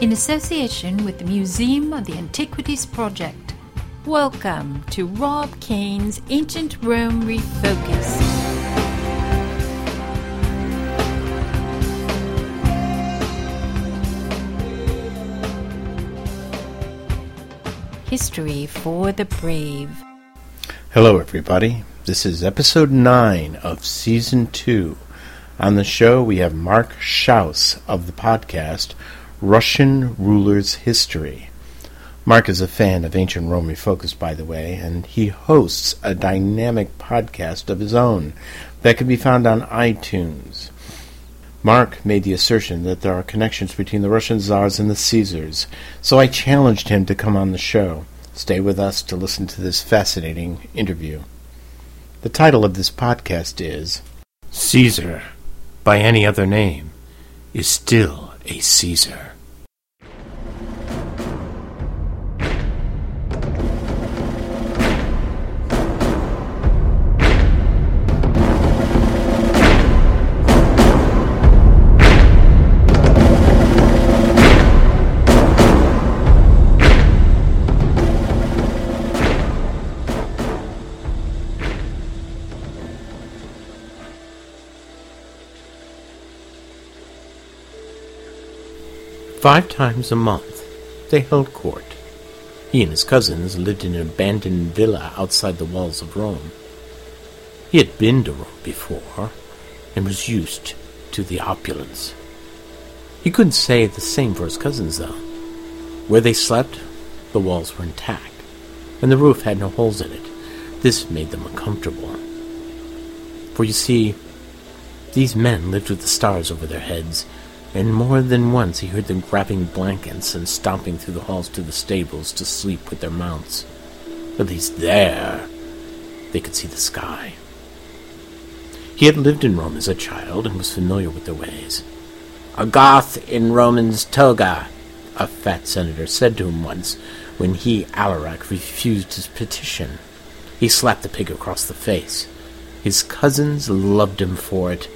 in association with the Museum of the Antiquities Project. Welcome to Rob Cain's Ancient Rome Refocused. History for the Brave. Hello, everybody. This is episode 9 of season 2. On the show, we have Mark Schauss of the podcast Russian Rulers History. Mark is a fan of ancient Rome refocused, by the way, and he hosts a dynamic podcast of his own that can be found on iTunes. Mark made the assertion that there are connections between the Russian czars and the Caesars, so I challenged him to come on the show. Stay with us to listen to this fascinating interview. The title of this podcast is Caesar, by any other name, is still a Caesar. Five times a month, they held court. He and his cousins lived in an abandoned villa outside the walls of Rome. He had been to Rome before and was used to the opulence. He couldn't say the same for his cousins, though. Where they slept, the walls were intact, and the roof had no holes in it. This made them uncomfortable. For you see, these men lived with the stars over their heads and more than once he heard them grabbing blankets and stomping through the halls to the stables to sleep with their mounts. At least there, they could see the sky. He had lived in Rome as a child and was familiar with their ways. A Goth in Roman's toga, a fat senator said to him once when he, Alaric, refused his petition. He slapped the pig across the face. His cousins loved him for it,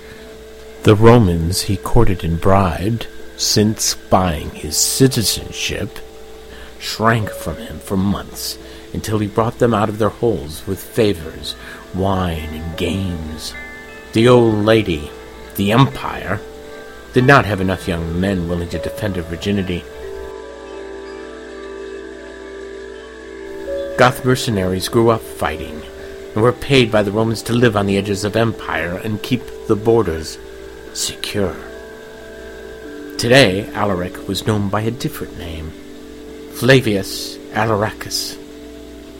the Romans he courted and bribed, since buying his citizenship, shrank from him for months until he brought them out of their holes with favors, wine, and games. The old lady, the Empire, did not have enough young men willing to defend her virginity. Goth mercenaries grew up fighting and were paid by the Romans to live on the edges of empire and keep the borders secure. Today, Alaric was known by a different name Flavius Alaricus.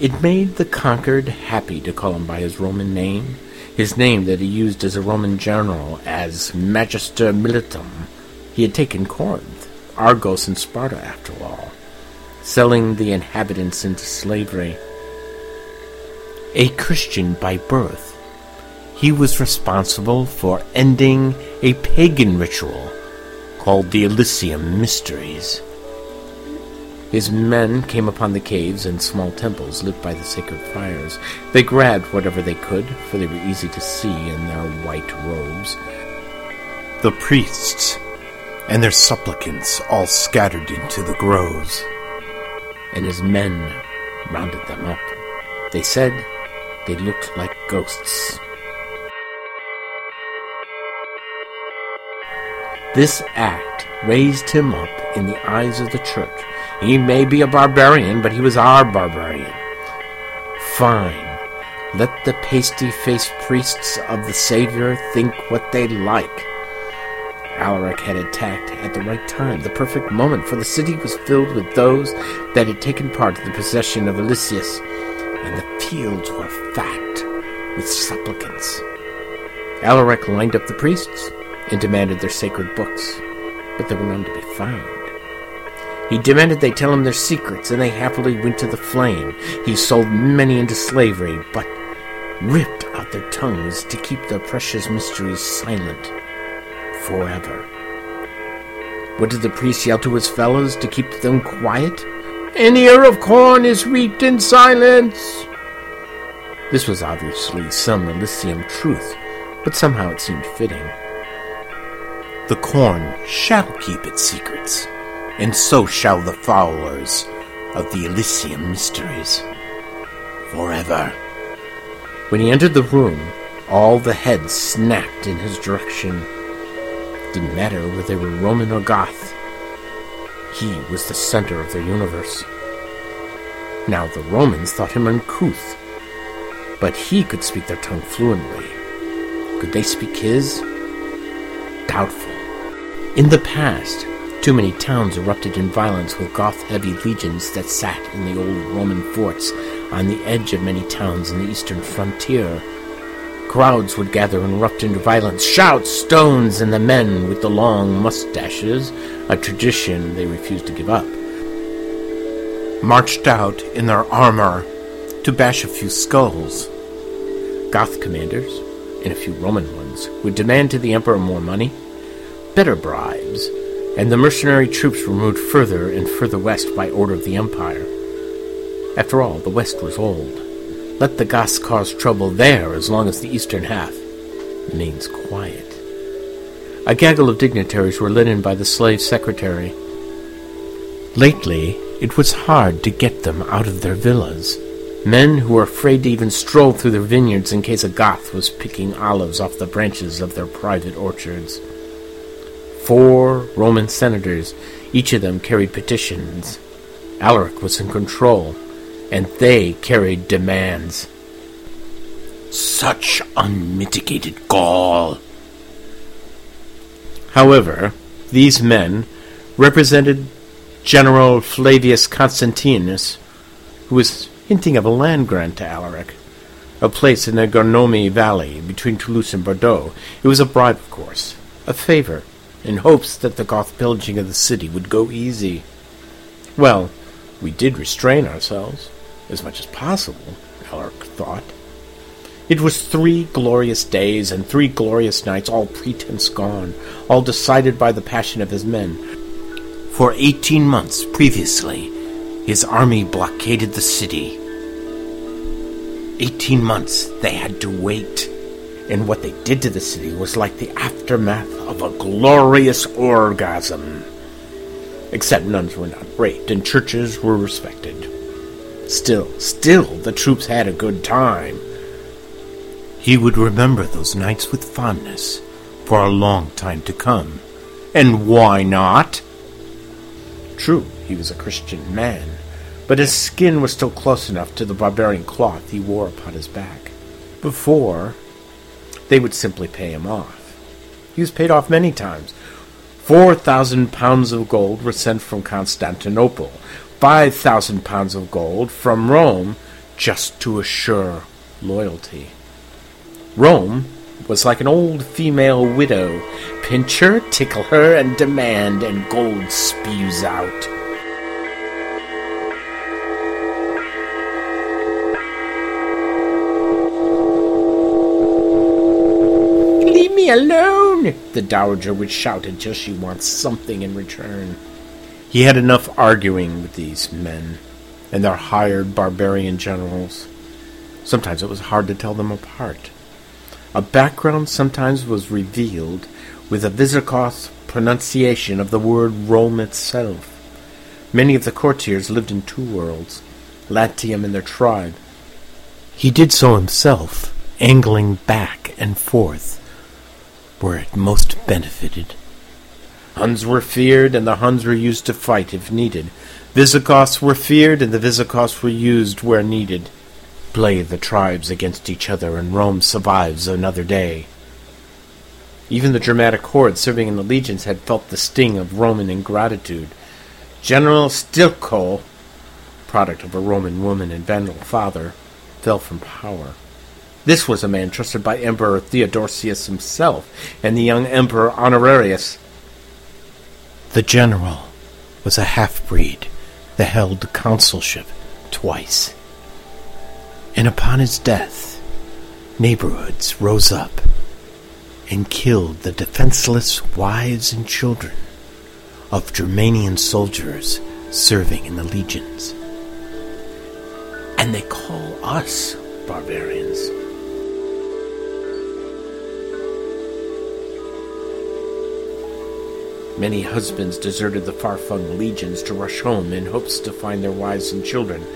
It made the conquered happy to call him by his Roman name, his name that he used as a Roman general as Magister Militum. He had taken Corinth, Argos, and Sparta, after all, selling the inhabitants into slavery. A Christian by birth, he was responsible for ending a pagan ritual called the Eleusinian Mysteries. His men came upon the caves and small temples lit by the sacred fires. They grabbed whatever they could, for they were easy to see in their white robes. The priests and their supplicants all scattered into the groves, and his men rounded them up. They said they looked like ghosts. This act raised him up in the eyes of the church. He may be a barbarian, but he was our barbarian. Fine. Let the pasty faced priests of the Savior think what they like. Alaric had attacked at the right time, the perfect moment, for the city was filled with those that had taken part in the possession of Elysius, and the fields were fat with supplicants. Alaric lined up the priests, and demanded their sacred books, but there were none to be found. He demanded they tell him their secrets, and they happily went to the flame. He sold many into slavery, but ripped out their tongues to keep their precious mysteries silent forever. What did the priest yell to his fellows to keep them quiet? An ear of corn is reaped in silence. This was obviously some Eleusinian truth, but somehow it seemed fitting. The corn shall keep its secrets, and so shall the followers of the Eleusinian mysteries. Forever. When he entered the room, all the heads snapped in his direction. Didn't matter whether they were Roman or Goth. He was the center of their universe. Now the Romans thought him uncouth, but he could speak their tongue fluently. Could they speak his? Doubtful. In the past, too many towns erupted in violence with Goth-heavy legions that sat in the old Roman forts on the edge of many towns in the eastern frontier. Crowds would gather and erupt into violence, shouts, stones, and the men with the long mustaches, a tradition they refused to give up, marched out in their armor to bash a few skulls. Goth commanders, and a few Roman ones, would demand to the emperor more money, better bribes, and the mercenary troops were moved further and further west by order of the Empire. After all, the West was old. Let the Goths cause trouble there as long as the eastern half remains quiet. A gaggle of dignitaries were led in by the slave secretary. Lately, it was hard to get them out of their villas. Men who were afraid to even stroll through their vineyards in case a Goth was picking olives off the branches of their private orchards. Four Roman senators, each of them carried petitions. Alaric was in control, and they carried demands. Such unmitigated gall! However, these men represented General Flavius Constantinus, who was hinting of a land grant to Alaric, a place in the Garnomi Valley between Toulouse and Bordeaux. It was a bribe, of course, a favor in hopes that the Goth pillaging of the city would go easy. Well, we did restrain ourselves, as much as possible, Alaric thought. It was three glorious days and three glorious nights, all pretense gone, all decided by the passion of his men. For eighteen months previously, his army blockaded the city. Eighteen months they had to wait and what they did to the city was like the aftermath of a glorious orgasm. Except nuns were not raped and churches were respected. Still, still, the troops had a good time. He would remember those nights with fondness for a long time to come. And why not? True, he was a Christian man, but his skin was still close enough to the barbarian cloth he wore upon his back. Before, they would simply pay him off. He was paid off many times. Four thousand pounds of gold were sent from Constantinople, five thousand pounds of gold from Rome, just to assure loyalty. Rome was like an old female widow. Pinch her, tickle her, and demand, and gold spews out. The dowager would shout until she wants something in return. He had enough arguing with these men and their hired barbarian generals. Sometimes it was hard to tell them apart. A background sometimes was revealed with a Visigoth pronunciation of the word Rome itself. Many of the courtiers lived in two worlds, Latium and their tribe. He did so himself, angling back and forth where it most benefited. Huns were feared, and the Huns were used to fight if needed. Visigoths were feared, and the Visigoths were used where needed. Play the tribes against each other, and Rome survives another day. Even the Germanic hordes serving in the legions had felt the sting of Roman ingratitude. General Stilicho, product of a Roman woman and Vandal father, fell from power. This was a man trusted by Emperor Theodosius himself and the young Emperor Honorius. The general was a half-breed that held the consulship twice. And upon his death, neighborhoods rose up and killed the defenseless wives and children of Germanian soldiers serving in the legions. And they call us barbarians. Many husbands deserted the far-flung legions to rush home in hopes to find their wives and children.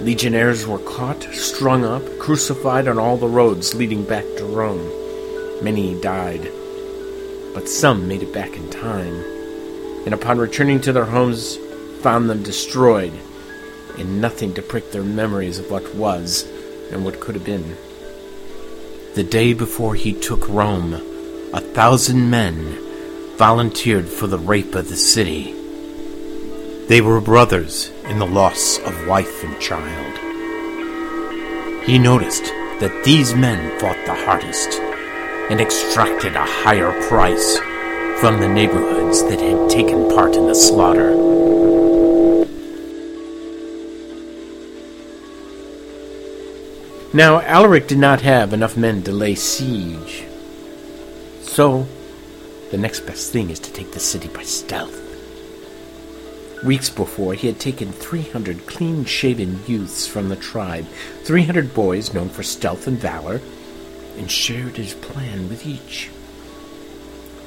Legionnaires were caught, strung up, crucified on all the roads leading back to Rome. Many died, but some made it back in time, and upon returning to their homes, found them destroyed, and nothing to prick their memories of what was and what could have been. The day before he took Rome, a thousand men volunteered for the rape of the city. They were brothers in the loss of wife and child. He noticed that these men fought the hardest and extracted a higher price from the neighborhoods that had taken part in the slaughter. Now, Alaric did not have enough men to lay siege. So, the next best thing is to take the city by stealth. Weeks before, he had taken 300 clean shaven youths from the tribe, 300 boys known for stealth and valor, and shared his plan with each.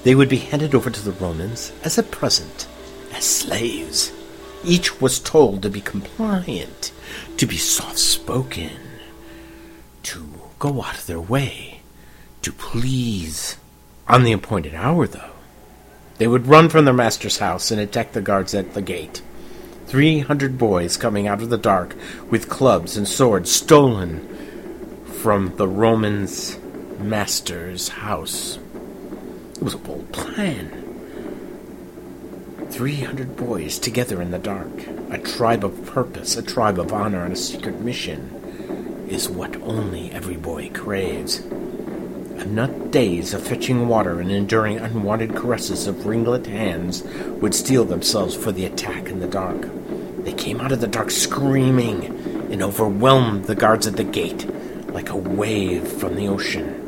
They would be handed over to the Romans as a present, as slaves. Each was told to be compliant, to be soft spoken, to go out of their way, to please. On the appointed hour, though, they would run from their master's house and attack the guards at the gate. Three hundred boys coming out of the dark with clubs and swords stolen from the Roman's master's house. It was a bold plan. Three hundred boys together in the dark, a tribe of purpose, a tribe of honor, and a secret mission is what only every boy craves. Enough days of fetching water and enduring unwanted caresses of ringlet hands would steel themselves for the attack in the dark. They came out of the dark screaming and overwhelmed the guards at the gate like a wave from the ocean.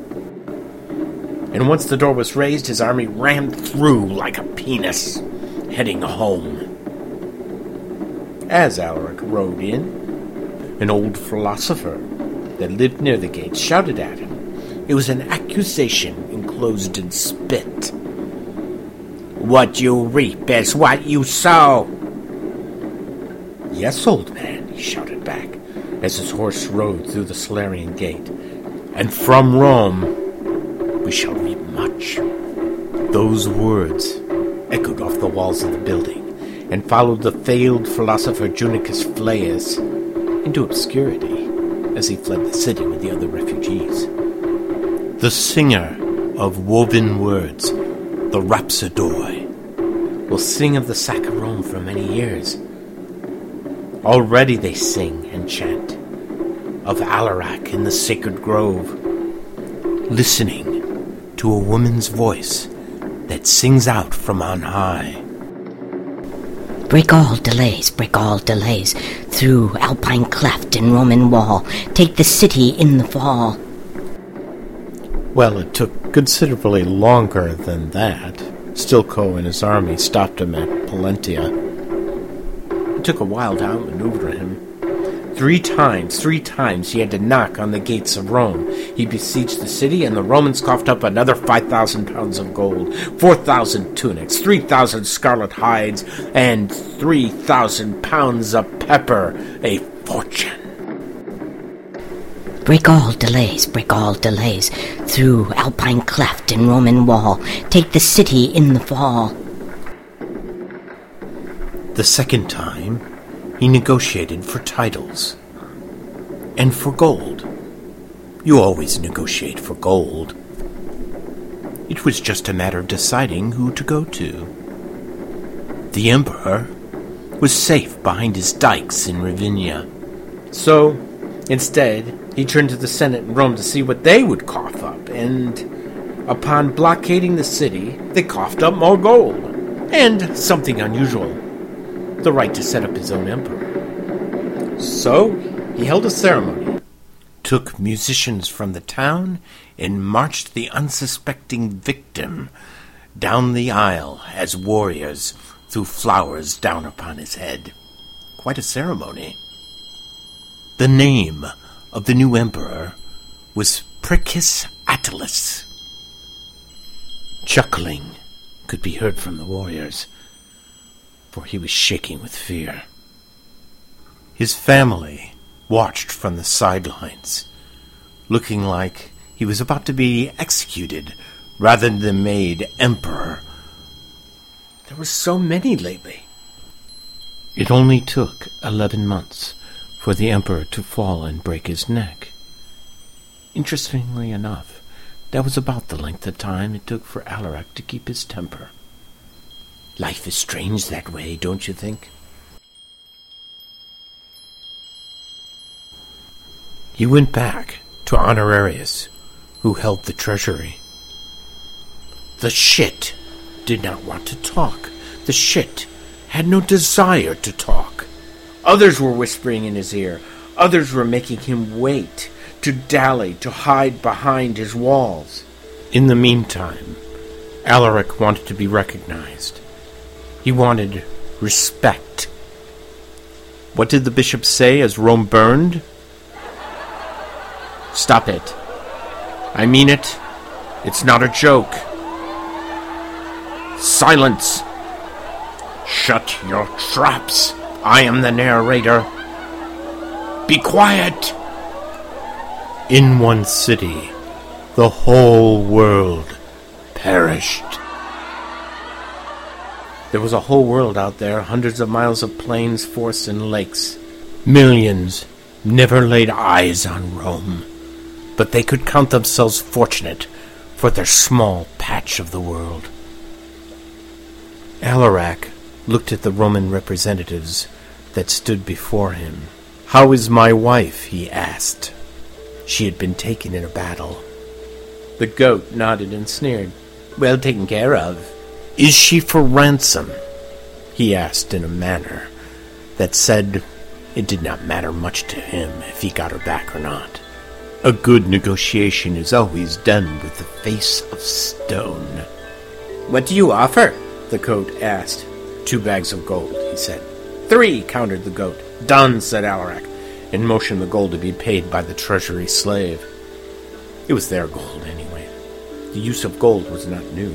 And once the door was raised, his army ran through like a penis, heading home. As Alaric rode in, an old philosopher that lived near the gate shouted at him. It was an accusation enclosed in spit. What you reap is what you sow. Yes, old man, he shouted back as his horse rode through the Salarian gate. And from Rome we shall reap much. Those words echoed off the walls of the building and followed the failed philosopher Junicus Flaeus into obscurity as he fled the city with the other refugees the singer of woven words, the rhapsodoi, will sing of the sack of Rome for many years. Already they sing and chant of Alaric in the sacred grove, listening to a woman's voice that sings out from on high. Break all delays, break all delays, through Alpine cleft and Roman wall, take the city in the fall. Well, it took considerably longer than that. Stilicho and his army stopped him at Pollentia. It took a while to outmaneuver him. Three times, three times he had to knock on the gates of Rome. He besieged the city, and the Romans coughed up another 5,000 pounds of gold, 4,000 tunics, 3,000 scarlet hides, and 3,000 pounds of pepper, a fortune. Break all delays, break all delays, through Alpine cleft and Roman wall, take the city in the fall. The second time, he negotiated for titles and for gold. You always negotiate for gold. It was just a matter of deciding who to go to. The Emperor was safe behind his dikes in Ravenna. So, instead, he turned to the Senate in Rome to see what they would cough up, and upon blockading the city, they coughed up more gold, and something unusual the right to set up his own emperor. So, he held a ceremony, took musicians from the town, and marched the unsuspecting victim down the aisle as warriors threw flowers down upon his head. Quite a ceremony. The name of the new emperor was Priscus Attalus. Chuckling, could be heard from the warriors, for he was shaking with fear. His family watched from the sidelines, looking like he was about to be executed rather than made emperor. There were so many lately. It only took eleven months for the emperor to fall and break his neck. Interestingly enough, that was about the length of time it took for Alaric to keep his temper. Life is strange that way, don't you think? He went back to Honorarius, who held the treasury. The shit did not want to talk. The shit had no desire to talk. Others were whispering in his ear. Others were making him wait, to dally, to hide behind his walls. In the meantime, Alaric wanted to be recognized. He wanted respect. What did the bishop say as Rome burned? Stop it. I mean it. It's not a joke. Silence! Shut your traps. I am the narrator. Be quiet! In one city, the whole world perished. There was a whole world out there, hundreds of miles of plains, forests, and lakes. Millions never laid eyes on Rome but they could count themselves fortunate for their small patch of the world. Alaric looked at the Roman representatives that stood before him. How is my wife? he asked. She had been taken in a battle. The goat nodded and sneered. Well taken care of. Is she for ransom? he asked in a manner that said it did not matter much to him if he got her back or not. A good negotiation is always done with the face of stone. What do you offer? the goat asked. Two bags of gold, he said. Three, countered the goat. Done, said Alaric, and motioned the gold to be paid by the treasury slave. It was their gold, anyway. The use of gold was not new.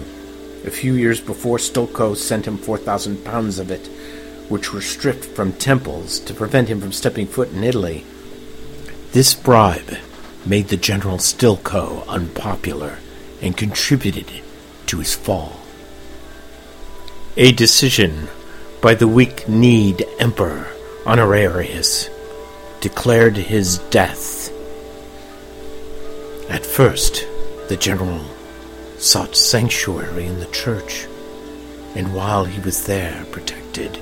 A few years before, Stilicho sent him 4,000 pounds of it, which were stripped from temples to prevent him from stepping foot in Italy. This bribe made the General Stilicho unpopular and contributed to his fall. A decision by the weak-kneed Emperor Honorarius declared his death. At first, the general sought sanctuary in the church, and while he was there protected,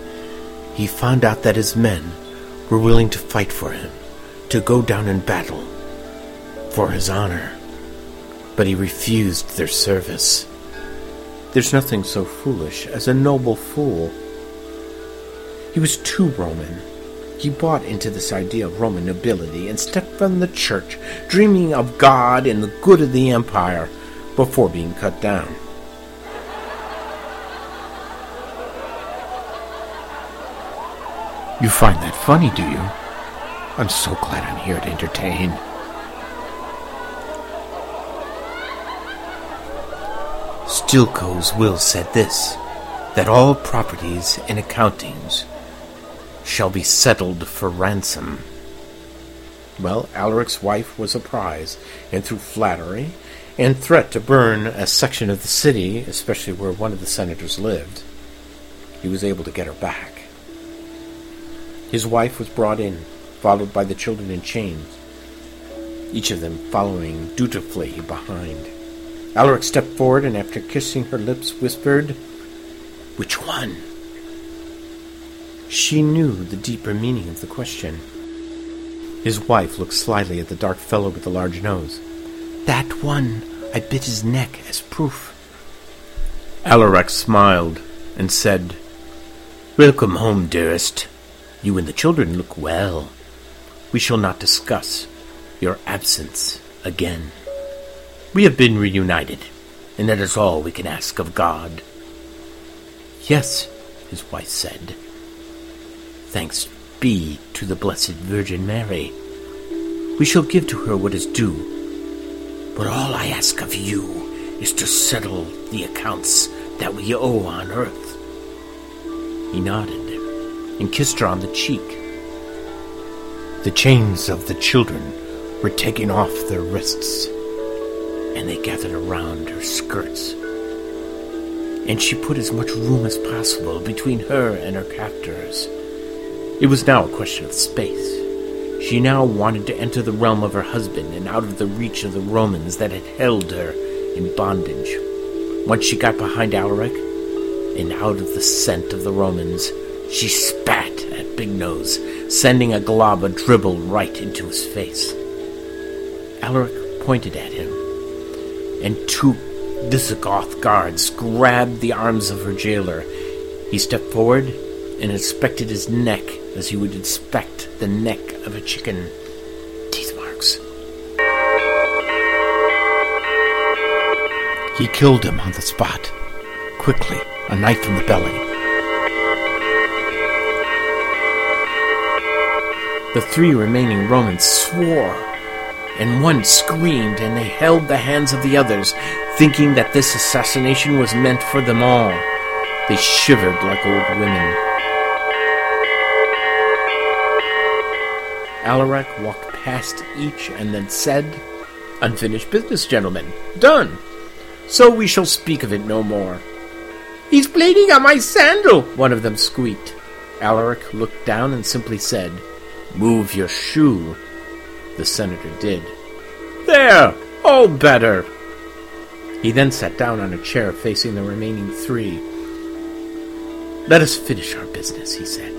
he found out that his men were willing to fight for him, to go down in battle for his honor, but he refused their service. There's nothing so foolish as a noble fool. He was too Roman. He bought into this idea of Roman nobility and stepped from the church, dreaming of God and the good of the empire, before being cut down. You find that funny, do you? I'm so glad I'm here to entertain. Stilicho's will said this that all properties and accountings shall be settled for ransom. Well, Alaric's wife was a prize, and through flattery and threat to burn a section of the city, especially where one of the senators lived, he was able to get her back. His wife was brought in, followed by the children in chains, each of them following dutifully behind. Alaric stepped forward and, after kissing her lips, whispered, Which one? She knew the deeper meaning of the question. His wife looked slyly at the dark fellow with the large nose. That one. I bit his neck as proof. Alaric smiled and said, Welcome home, dearest. You and the children look well. We shall not discuss your absence again. We have been reunited, and that is all we can ask of God. Yes, his wife said. Thanks be to the Blessed Virgin Mary. We shall give to her what is due. But all I ask of you is to settle the accounts that we owe on earth. He nodded and kissed her on the cheek. The chains of the children were taken off their wrists, and they gathered around her skirts. And she put as much room as possible between her and her captors. It was now a question of space. She now wanted to enter the realm of her husband and out of the reach of the Romans that had held her in bondage. Once she got behind Alaric and out of the scent of the Romans, she spat at Big Nose, sending a glob of dribble right into his face. Alaric pointed at him, and two Visigoth guards grabbed the arms of her jailer. He stepped forward and inspected his neck as he would inspect the neck of a chicken. Teeth marks. He killed him on the spot. Quickly, a knife in the belly. The three remaining Romans swore, and one screamed, and they held the hands of the others, thinking that this assassination was meant for them all. They shivered like old women. Alaric walked past each and then said, Unfinished business, gentlemen. Done. So we shall speak of it no more. He's bleeding on my sandal, one of them squeaked. Alaric looked down and simply said, Move your shoe. The senator did. There! All better! He then sat down on a chair facing the remaining three. Let us finish our business, he said.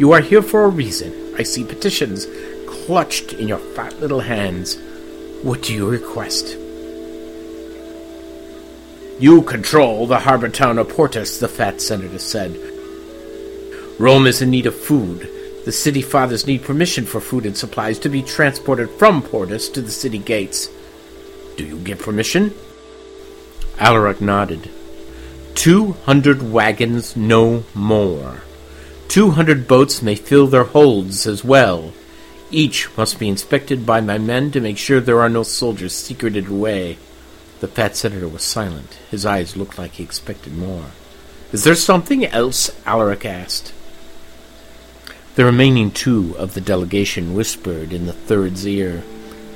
You are here for a reason. I see petitions clutched in your fat little hands. What do you request? You control the harbor town of Portus, the fat senator said. Rome is in need of food. The city fathers need permission for food and supplies to be transported from Portus to the city gates. Do you give permission? Alaric nodded. Two hundred wagons, no more. Two hundred boats may fill their holds as well. Each must be inspected by my men to make sure there are no soldiers secreted away. The fat senator was silent. His eyes looked like he expected more. Is there something else? Alaric asked. The remaining two of the delegation whispered in the third's ear.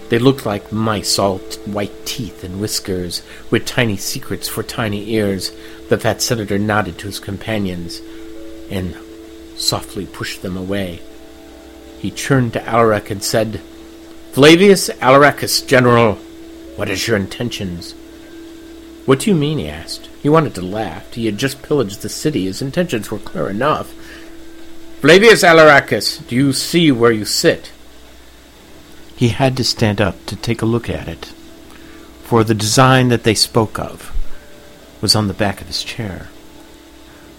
They looked like mice, all t- white teeth and whiskers, with tiny secrets for tiny ears. The fat senator nodded to his companions and softly pushed them away. He turned to Alaric and said, Flavius Alaricus, General, what is your intentions? What do you mean? he asked. He wanted to laugh. He had just pillaged the city. His intentions were clear enough. Flavius Alaricus, do you see where you sit? He had to stand up to take a look at it, for the design that they spoke of was on the back of his chair.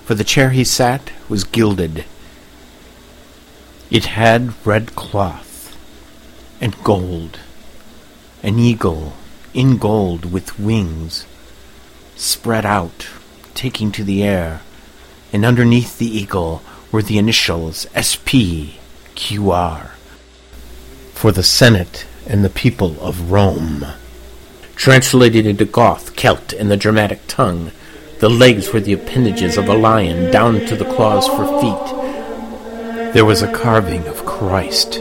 For the chair he sat was gilded. It had red cloth and gold, an eagle in gold with wings spread out, taking to the air, and underneath the eagle were the initials SPQR for the Senate and the people of Rome. Translated into Goth, Celt, and the Germanic tongue, the legs were the appendages of a lion down to the claws for feet. There was a carving of Christ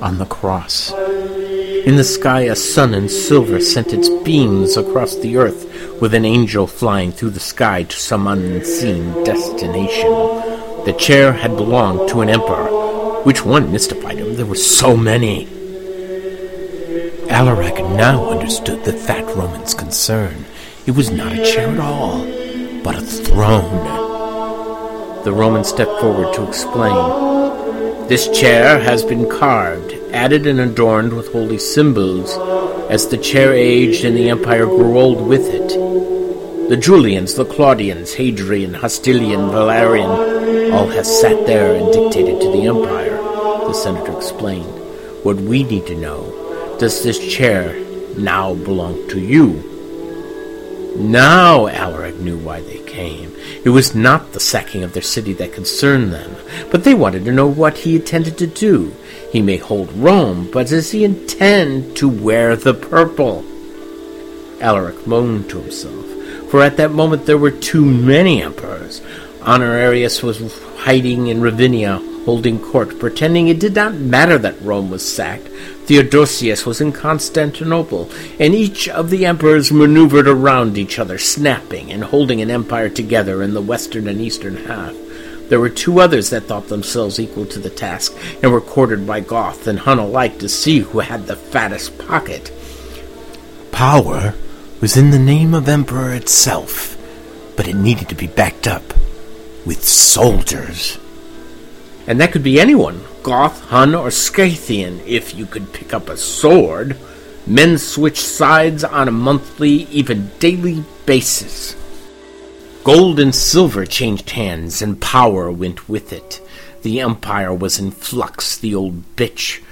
on the cross. In the sky, a sun in silver sent its beams across the earth, with an angel flying through the sky to some unseen destination. The chair had belonged to an emperor. Which one mystified him? There were so many. Alaric now understood the fat Roman's concern. It was not a chair at all, but a throne. The Roman stepped forward to explain. This chair has been carved, added and adorned with holy symbols, as the chair aged and the empire grew old with it. The Julians, the Claudians, Hadrian, Hostilian, Valerian, all have sat there and dictated to the empire, the senator explained. What we need to know, does this chair now belong to you? Now Alaric knew why they came. It was not the sacking of their city that concerned them, but they wanted to know what he intended to do. He may hold Rome, but does he intend to wear the purple? Alaric moaned to himself, for at that moment there were too many emperors. Honorarius was hiding in Ravenna, holding court, pretending it did not matter that Rome was sacked. Theodosius was in Constantinople, and each of the emperors maneuvered around each other, snapping and holding an empire together in the western and eastern half. There were two others that thought themselves equal to the task, and were courted by Goth and Hun alike to see who had the fattest pocket. Power was in the name of Emperor itself, but it needed to be backed up with soldiers. And that could be anyone Goth, Hun, or Scythian if you could pick up a sword. Men switched sides on a monthly, even daily basis. Gold and silver changed hands, and power went with it. The empire was in flux, the old bitch.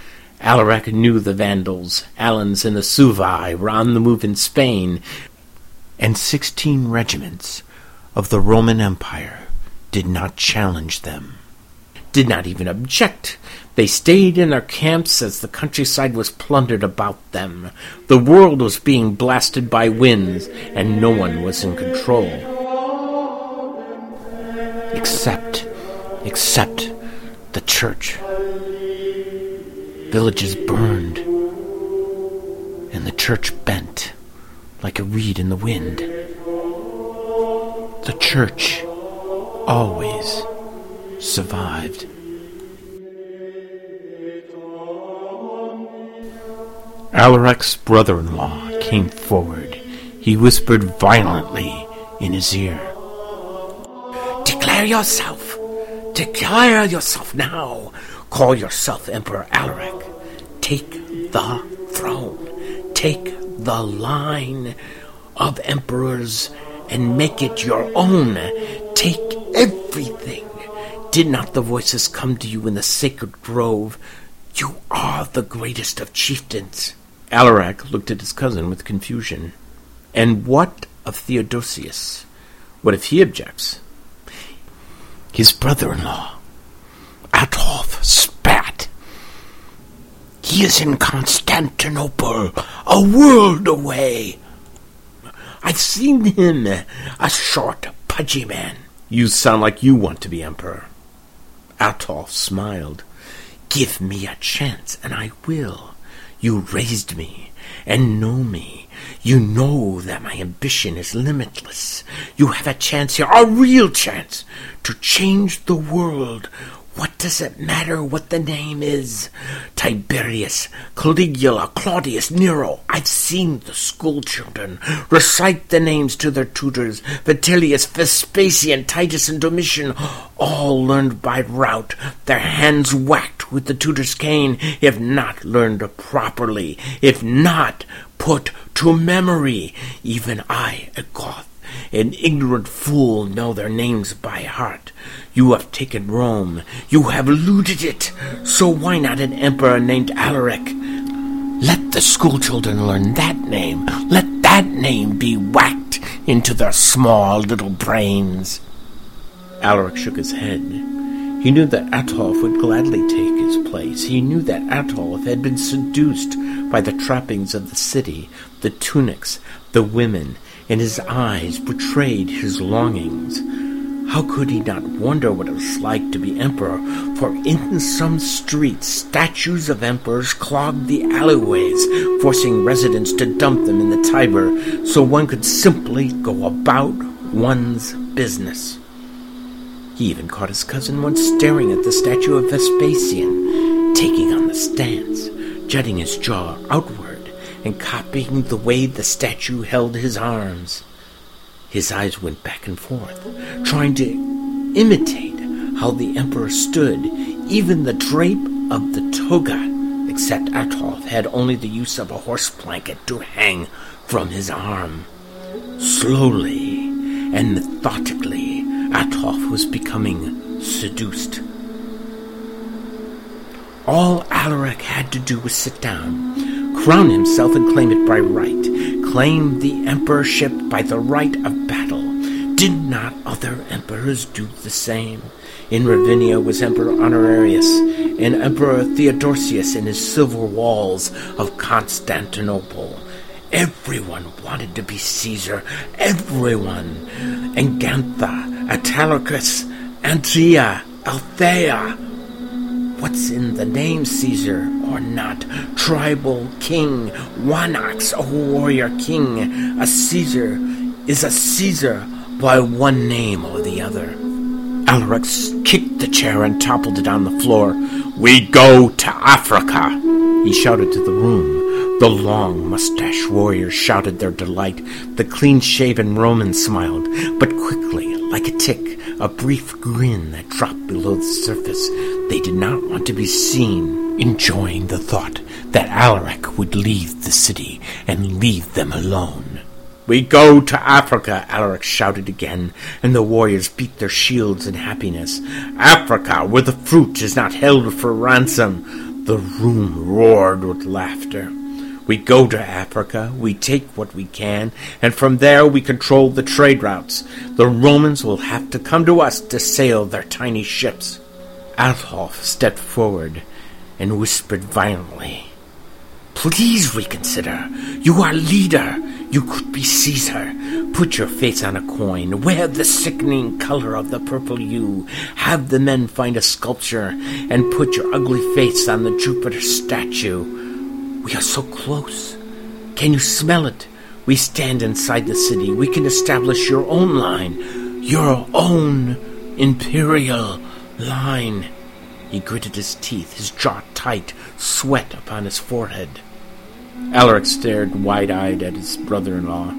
Alaric knew the Vandals, Alans, and the Suevi were on the move in Spain, and sixteen regiments of the Roman Empire did not challenge them, did not even object. They stayed in their camps as the countryside was plundered about them. The world was being blasted by winds, and no one was in control. Except, except the church. Villages burned, and the church bent like a reed in the wind. The church always survived. Alaric's brother in law came forward. He whispered violently in his ear Declare yourself! Declare yourself now! Call yourself Emperor Alaric. Take the throne. Take the line of emperors and make it your own. Take everything. Did not the voices come to you in the sacred grove? You are the greatest of chieftains. Alaric looked at his cousin with confusion. And what of Theodosius? What if he objects? His brother in law, Ataulf, spat. He is in Constantinople, a world away. I've seen him, a short, pudgy man. You sound like you want to be emperor. Ataulf smiled. Give me a chance, and I will. You raised me and know me. You know that my ambition is limitless. You have a chance here, a real chance, to change the world what does it matter what the name is? Tiberius, Caligula, Claudius, Nero. I've seen the school children recite the names to their tutors. Vitellius, Vespasian, Titus, and Domitian, all learned by route, their hands whacked with the tutor's cane, if not learned properly, if not put to memory. Even I, a Goth, an ignorant fool, know their names by heart. You have taken Rome. You have looted it. So why not an emperor named Alaric? Let the schoolchildren learn that name. Let that name be whacked into their small little brains. Alaric shook his head. He knew that Ataulf would gladly take his place. He knew that Ataulf had been seduced by the trappings of the city, the tunics, the women, and his eyes betrayed his longings. How could he not wonder what it was like to be emperor? For in some streets, statues of emperors clogged the alleyways, forcing residents to dump them in the Tiber so one could simply go about one's business. He even caught his cousin once staring at the statue of Vespasian, taking on the stance, jutting his jaw outward, and copying the way the statue held his arms. His eyes went back and forth, trying to imitate how the emperor stood. Even the drape of the toga, except Ataulf, had only the use of a horse blanket to hang from his arm. Slowly and methodically, Ataulf was becoming seduced. All Alaric had to do was sit down, crown himself, and claim it by right, claim the emperorship by the right of battle. Did not other emperors do the same? In Ravenna was Emperor Honorarius, and Emperor Theodosius in his silver walls of Constantinople, Everyone wanted to be Caesar. Everyone. Engantha, Autolycus, Antria, Althea. What's in the name Caesar or not? Tribal king, Wanax, a warrior king. A Caesar is a Caesar by one name or the other. Alaric kicked the chair and toppled it on the floor. We go to Africa, he shouted to the room. The long mustached warriors shouted their delight. The clean shaven Roman smiled, but quickly, like a tick, a brief grin that dropped below the surface. They did not want to be seen enjoying the thought that Alaric would leave the city and leave them alone. We go to Africa, Alaric shouted again, and the warriors beat their shields in happiness. Africa, where the fruit is not held for ransom. The room roared with laughter. We go to Africa, we take what we can, and from there we control the trade routes. The Romans will have to come to us to sail their tiny ships. Ataulf stepped forward and whispered violently, Please reconsider. You are leader. You could be Caesar. Put your face on a coin. Wear the sickening color of the purple hue. Have the men find a sculpture and put your ugly face on the Jupiter statue. We are so close. Can you smell it? We stand inside the city. We can establish your own line. Your own imperial line. He gritted his teeth, his jaw tight, sweat upon his forehead. Alaric stared wide eyed at his brother in law.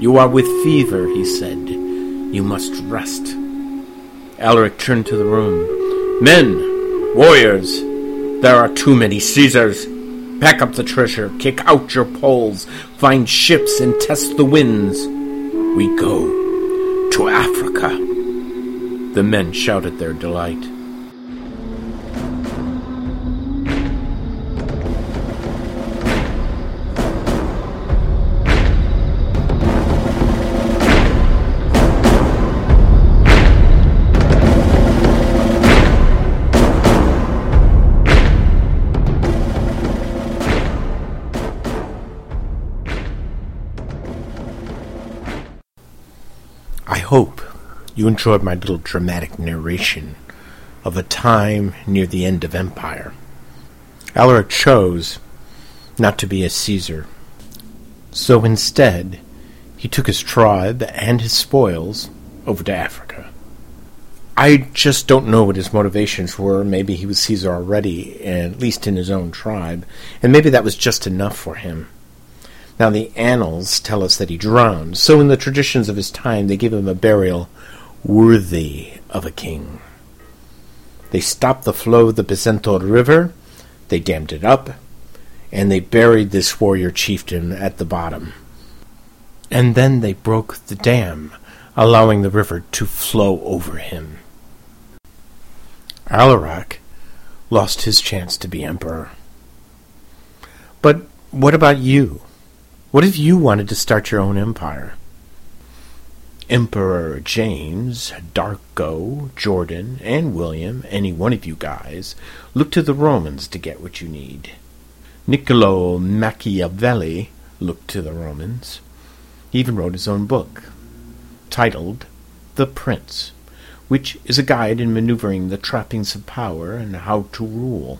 You are with fever, he said. You must rest. Alaric turned to the room. Men, warriors, there are too many Caesars. Pack up the treasure, kick out your poles, find ships and test the winds. We go to Africa. The men shouted their delight. I hope you enjoyed my little dramatic narration of a time near the end of empire. Alaric chose not to be a Caesar. So instead, he took his tribe and his spoils over to Africa. I just don't know what his motivations were. Maybe he was Caesar already, at least in his own tribe, and maybe that was just enough for him. Now, the annals tell us that he drowned, so in the traditions of his time, they give him a burial worthy of a king. They stopped the flow of the Busento River, they dammed it up, and they buried this warrior chieftain at the bottom. And then they broke the dam, allowing the river to flow over him. Alaric lost his chance to be emperor. But what about you? What if you wanted to start your own empire? Emperor James, Darko, Jordan, and William, any one of you guys, look to the Romans to get what you need. Niccolo Machiavelli looked to the Romans. He even wrote his own book, titled The Prince, which is a guide in maneuvering the trappings of power and how to rule.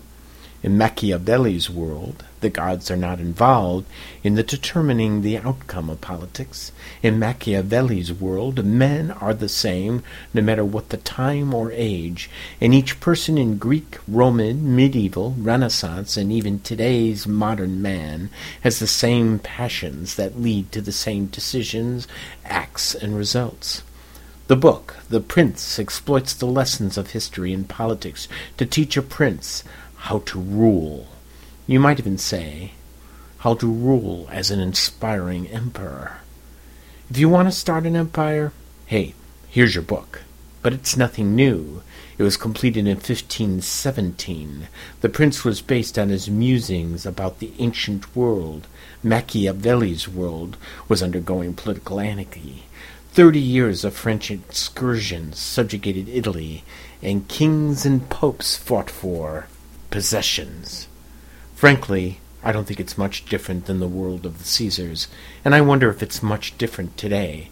In Machiavelli's world, the gods are not involved in the determining the outcome of politics. In Machiavelli's world, men are the same no matter what the time or age, and each person in Greek, Roman, medieval, Renaissance, and even today's modern man has the same passions that lead to the same decisions, acts, and results. The book, The Prince, exploits the lessons of history and politics to teach a prince how to rule. You might even say, how to rule as an inspiring emperor. If you want to start an empire, hey, here's your book. But it's nothing new. It was completed in 1517. The prince was based on his musings about the ancient world. Machiavelli's world was undergoing political anarchy. Thirty years of French excursions subjugated Italy, and kings and popes fought for possessions. Frankly, I don't think it's much different than the world of the Caesars, and I wonder if it's much different today.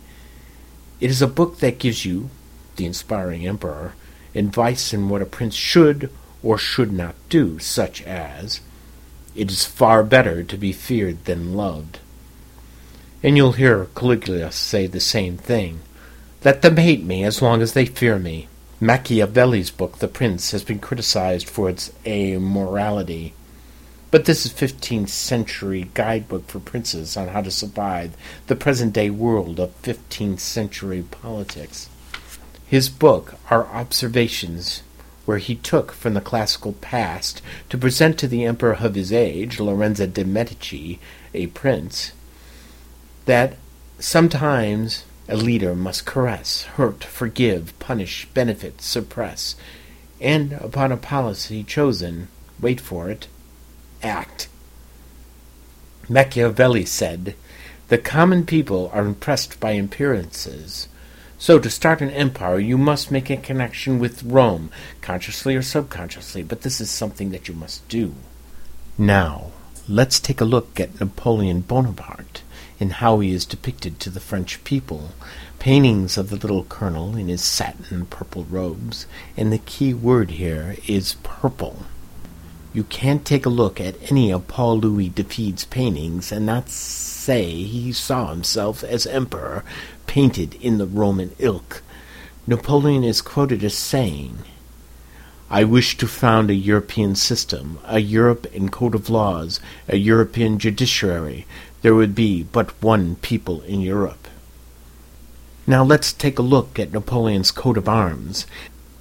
It is a book that gives you, the inspiring emperor, advice in what a prince should or should not do, such as, It is far better to be feared than loved. And you'll hear Caligula say the same thing. Let them hate me as long as they fear me. Machiavelli's book, The Prince, has been criticized for its amorality. But this is 15th century guidebook for princes on how to survive the present day world of 15th century politics. His book are observations where he took from the classical past to present to the emperor of his age, Lorenzo de' Medici, a prince, that sometimes a leader must caress, hurt, forgive, punish, benefit, suppress, and upon a policy chosen, wait for it, act. Machiavelli said, The common people are impressed by appearances. So, to start an empire, you must make a connection with Rome, consciously or subconsciously, but this is something that you must do. Now, let's take a look at Napoleon Bonaparte and how he is depicted to the French people. Paintings of the little colonel in his satin purple robes, and the key word here is purple. You can't take a look at any of Paul Louis David's paintings and not say he saw himself as emperor painted in the Roman ilk. Napoleon is quoted as saying, I wish to found a European system, a Europe in code of laws, a European judiciary. There would be but one people in Europe. Now let's take a look at Napoleon's coat of arms.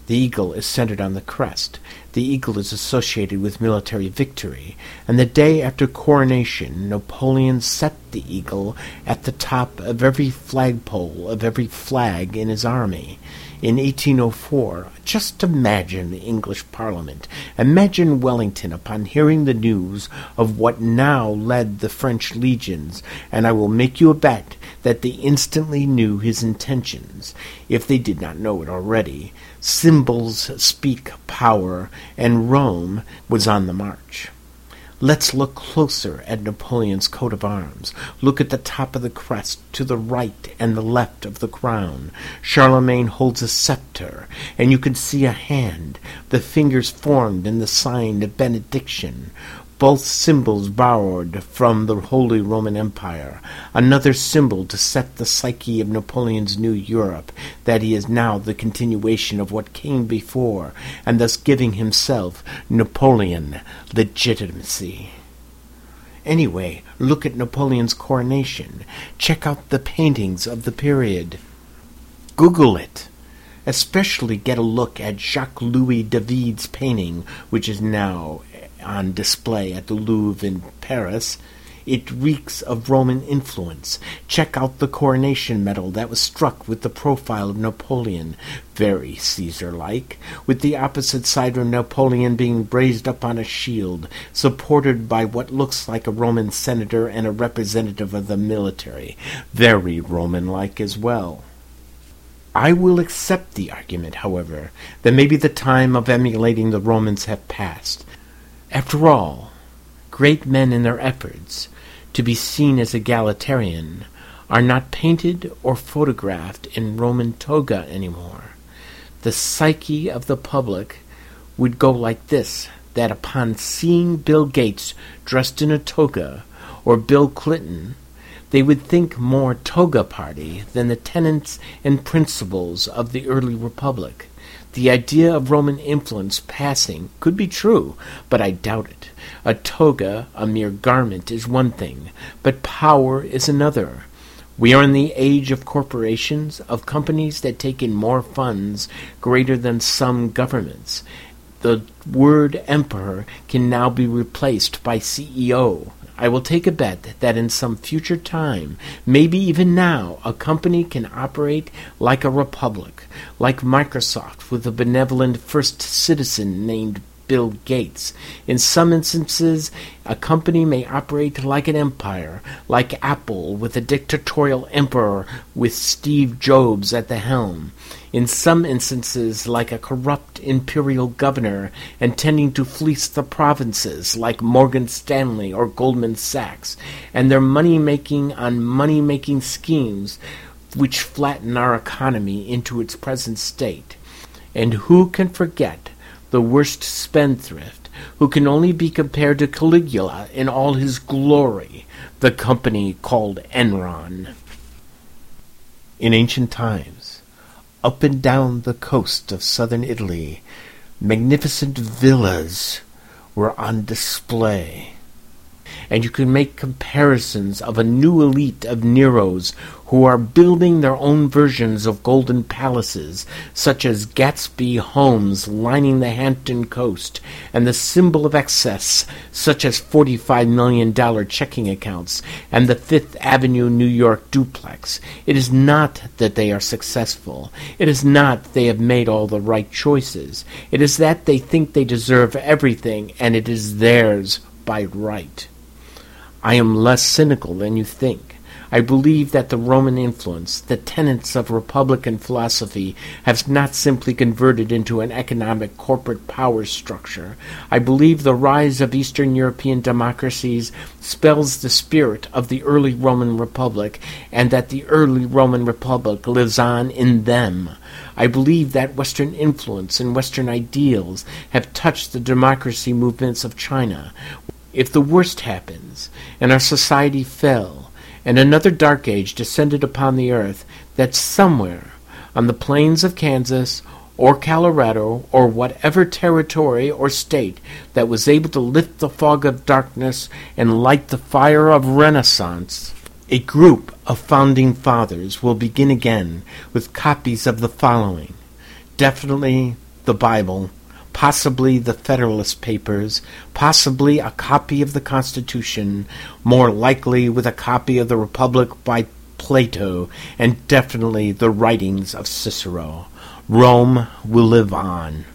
The eagle is centered on the crest. The eagle is associated with military victory, and the day after coronation Napoleon set the eagle at the top of every flagpole of every flag in his army. In 1804, just imagine the English Parliament. Imagine Wellington upon hearing the news of what now led the French legions, and I will make you a bet that they instantly knew his intentions, if they did not know it already. Symbols speak power, and Rome was on the march. Let's look closer at Napoleon's coat of arms. Look at the top of the crest, to the right and the left of the crown. Charlemagne holds a scepter, and you can see a hand, the fingers formed in the sign of benediction both symbols borrowed from the Holy Roman Empire, another symbol to set the psyche of Napoleon's new Europe, that he is now the continuation of what came before, and thus giving himself, Napoleon, legitimacy. Anyway, look at Napoleon's coronation. Check out the paintings of the period. Google it. Especially get a look at Jacques Louis David's painting, which is now on display at the Louvre in Paris. It reeks of Roman influence. Check out the coronation medal that was struck with the profile of Napoleon, very Caesar like, with the opposite side of Napoleon being raised up on a shield, supported by what looks like a Roman senator and a representative of the military, very Roman like as well. I will accept the argument, however, that maybe the time of emulating the Romans have passed, after all, great men in their efforts to be seen as egalitarian are not painted or photographed in Roman toga anymore. The psyche of the public would go like this that upon seeing Bill Gates dressed in a toga or Bill Clinton, they would think more toga party than the tenets and principles of the early republic. The idea of Roman influence passing could be true, but I doubt it. A toga, a mere garment, is one thing, but power is another. We are in the age of corporations, of companies that take in more funds greater than some governments. The word emperor can now be replaced by CEO. I will take a bet that in some future time, maybe even now, a company can operate like a republic, like Microsoft with a benevolent first citizen named Bill Gates. In some instances, a company may operate like an empire, like Apple, with a dictatorial emperor with Steve Jobs at the helm. In some instances, like a corrupt imperial governor intending to fleece the provinces, like Morgan Stanley or Goldman Sachs, and their money making on money making schemes which flatten our economy into its present state. And who can forget the worst spendthrift, who can only be compared to Caligula in all his glory, the company called Enron? In ancient times, up and down the coast of southern Italy, magnificent villas were on display and you can make comparisons of a new elite of Neros who are building their own versions of golden palaces, such as Gatsby homes lining the Hampton coast, and the symbol of excess, such as $45 million checking accounts, and the Fifth Avenue New York duplex. It is not that they are successful. It is not they have made all the right choices. It is that they think they deserve everything, and it is theirs by right. I am less cynical than you think. I believe that the Roman influence, the tenets of Republican philosophy, have not simply converted into an economic corporate power structure. I believe the rise of Eastern European democracies spells the spirit of the early Roman Republic, and that the early Roman Republic lives on in them. I believe that Western influence and Western ideals have touched the democracy movements of China, if the worst happens, and our society fell, and another dark age descended upon the earth, that somewhere on the plains of Kansas or Colorado or whatever territory or state that was able to lift the fog of darkness and light the fire of Renaissance, a group of founding fathers will begin again with copies of the following. Definitely the Bible possibly the Federalist Papers, possibly a copy of the Constitution, more likely with a copy of the Republic by Plato, and definitely the writings of Cicero. Rome will live on.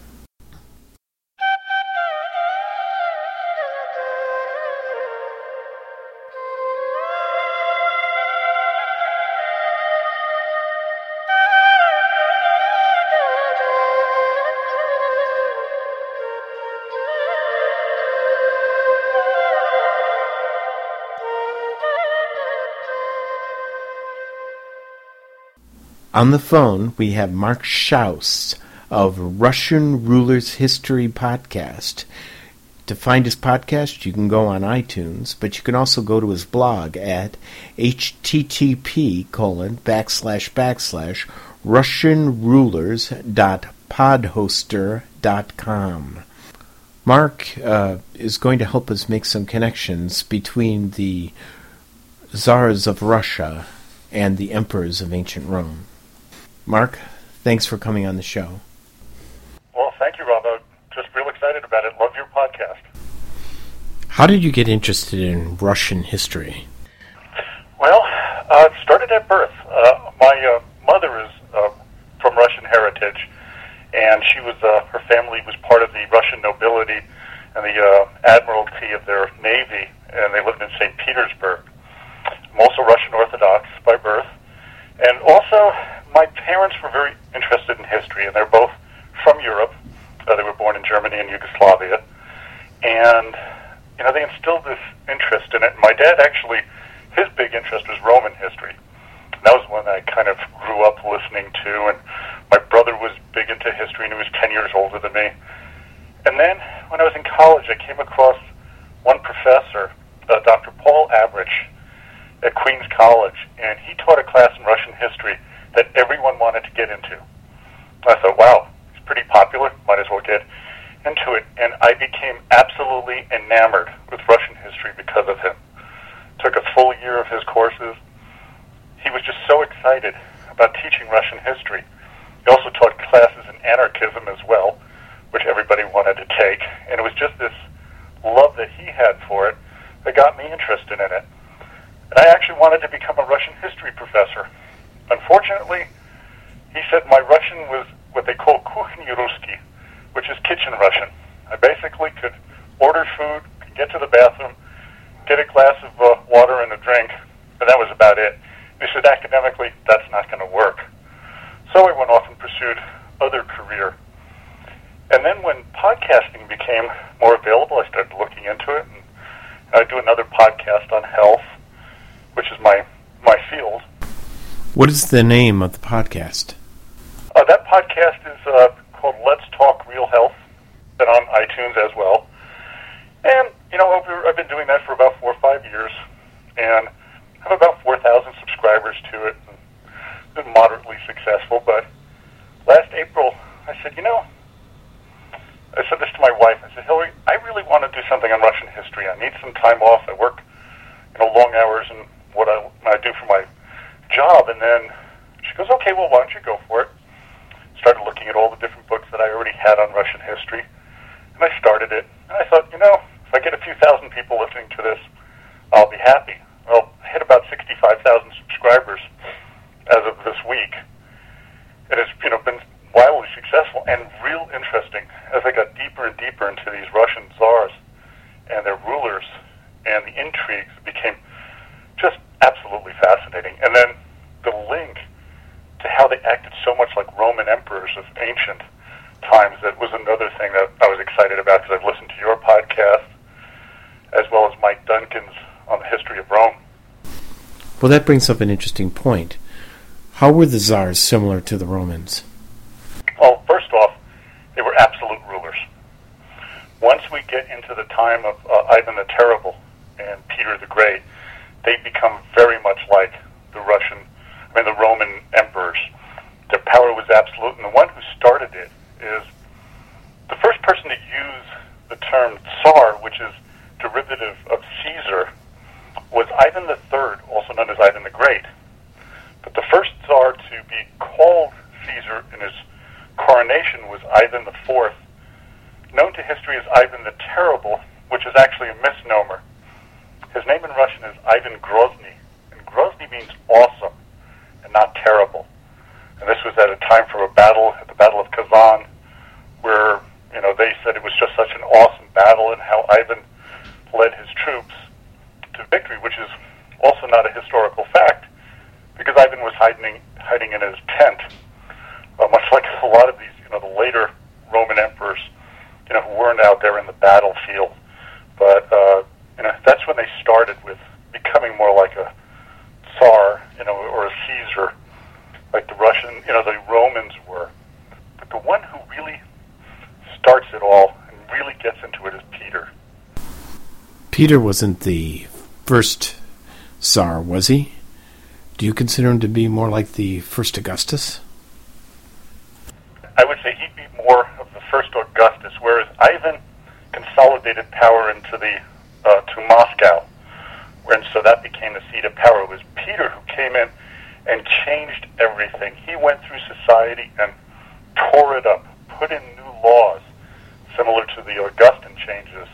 On the phone, we have Mark Schauss of Russian Rulers History Podcast. To find his podcast, you can go on iTunes, but you can also go to his blog at http colon backslash backslash russianrulers.podhoster.com. Mark uh, is going to help us make some connections between the czars of Russia and the emperors of ancient Rome. Mark, thanks for coming on the show. Well, thank you, Rob. I'm just real excited about it. Love your podcast. How did you get interested in Russian history? Well, uh, it started at birth. Uh, my uh, mother is uh, from Russian heritage, and she was uh, her family was part of the Russian nobility and the uh, admiralty of their navy, and they lived in St. Petersburg. I'm also Russian Orthodox by birth, and also my parents were very interested in history, and they're both from Europe. Uh, they were born in Germany and Yugoslavia, and you know they instilled this interest in it. My dad actually, his big interest was Roman history. And that was one I kind of grew up listening to, and my brother was big into history, and he was ten years older than me. And then when I was in college, I came across one professor, uh, Dr. Paul Avrich, at Queens College, and he taught a class in Russian history that everyone wanted to get into. I thought, wow, he's pretty popular, might as well get into it. And I became absolutely enamored with Russian history because of him. Took a full year of his courses. He was just so excited about teaching Russian history. He also taught classes in anarchism as well, which everybody wanted to take. And it was just this love that he had for it that got me interested in it. And I actually wanted to become a Russian history professor. Unfortunately, he said my Russian was what they call kuchny Ruski, which is kitchen Russian. I basically could order food, get to the bathroom, get a glass of uh, water and a drink, and that was about it. He said, academically, that's not going to work. So I went off and pursued other career. And then when podcasting became more available, I started looking into it, and I do another podcast on health, which is my my field. What is the name of the podcast? Uh, that podcast is uh, called Let's Talk Real Health, and on iTunes as well. And you know, I've been doing that for about four or five years, and I have about four thousand subscribers to it. And been moderately successful, but last April I said, you know, I said this to my wife. I said, Hillary, I really want to do something on Russian history. I need some time off. I work, you know, long hours and what I, I do for my job. And then she goes, okay, well, why don't you go for it? Started looking at all the different books that I already had on Russian history, and I started it. And I thought, you know, if I get a few thousand people listening to this, I'll be happy. Well, I hit about 65,000 subscribers as of this week. It has, you know, been wildly successful and real interesting as I got deeper and deeper into these Russian czars and their rulers and the intrigues became just absolutely fascinating. And then the link to how they acted so much like Roman emperors of ancient times that was another thing that I was excited about because I've listened to your podcast as well as Mike Duncan's on the history of Rome. Well, that brings up an interesting point. How were the czars similar to the Romans? Well, first off, they were absolute rulers. Once we get into the time of uh, Ivan the Terrible and Peter the Great, they become very much like the Russian, I mean, the Roman emperors. Their power was absolute, and the one who started it is the first person to use the term Tsar, which is derivative of Caesar, was Ivan III, also known as Ivan the Great. But the first Tsar to be called Caesar in his coronation was Ivan IV, known to history as Ivan the Terrible, which is actually a misnomer. His name in Russian is Ivan Grozny, and Grozny means awesome and not terrible. And this was at a time for a battle, at the Battle of Kazan, where you know they said it was just such an awesome battle, and how Ivan led his troops to victory, which is also not a historical fact, because Ivan was hiding hiding in his tent, uh, much like a lot of these, you know, the later Roman emperors, you know, who weren't out there in the battlefield. But uh, know, that's when they started with becoming more like a Tsar, you know, or a Caesar, like the Russian, you know, the Romans were. But the one who really starts it all and really gets into it is Peter. Peter wasn't the first Tsar, was he? Do you consider him to be more like the first Augustus? I would say he'd be more of the first Augustus, whereas Ivan consolidated power into the uh, to Moscow, and so that became the seat of power. It was Peter who came in and changed everything. He went through society and tore it up, put in new laws similar to the Augustan changes.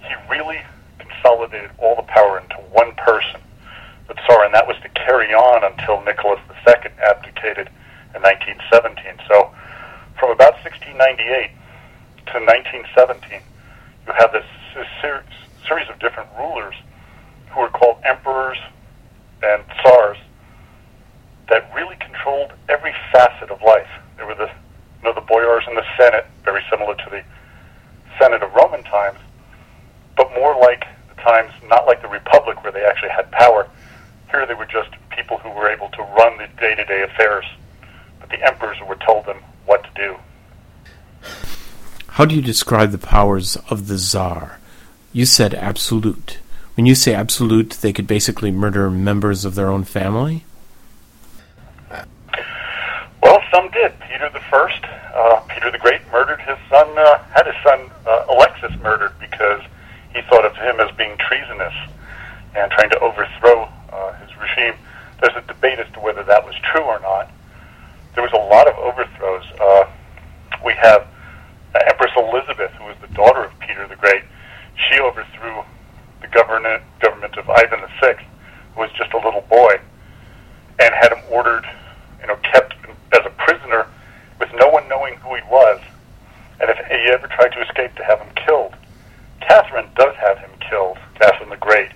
He really consolidated all the power into one person, the Tsar, and that was to carry on until Nicholas II abdicated in 1917. So, from about 1698 to 1917, you have this series of different rulers who were called emperors and tsars that really controlled every facet of life. There were the, you know, the boyars and the Senate, very similar to the Senate of Roman times, but more like the times, not like the Republic where they actually had power. Here they were just people who were able to run the day-to-day affairs, but the emperors were told them what to do. How do you describe the powers of the Tsar? You said absolute. When you say absolute, they could basically murder members of their own family? Well, some did. Peter the First, uh, Peter the Great, murdered his son. Uh, had his son uh, Alexis murdered because he thought of him as being treasonous and trying to overthrow uh, his regime. There's a debate as to whether that was true or not. There was a lot of overthrows. Uh, we have uh, Empress Elizabeth, who was the daughter of Peter the Great she overthrew the government government of Ivan the Sixth, who was just a little boy, and had him ordered, you know, kept as a prisoner with no one knowing who he was, and if he ever tried to escape, to have him killed. Catherine does have him killed, Catherine the Great.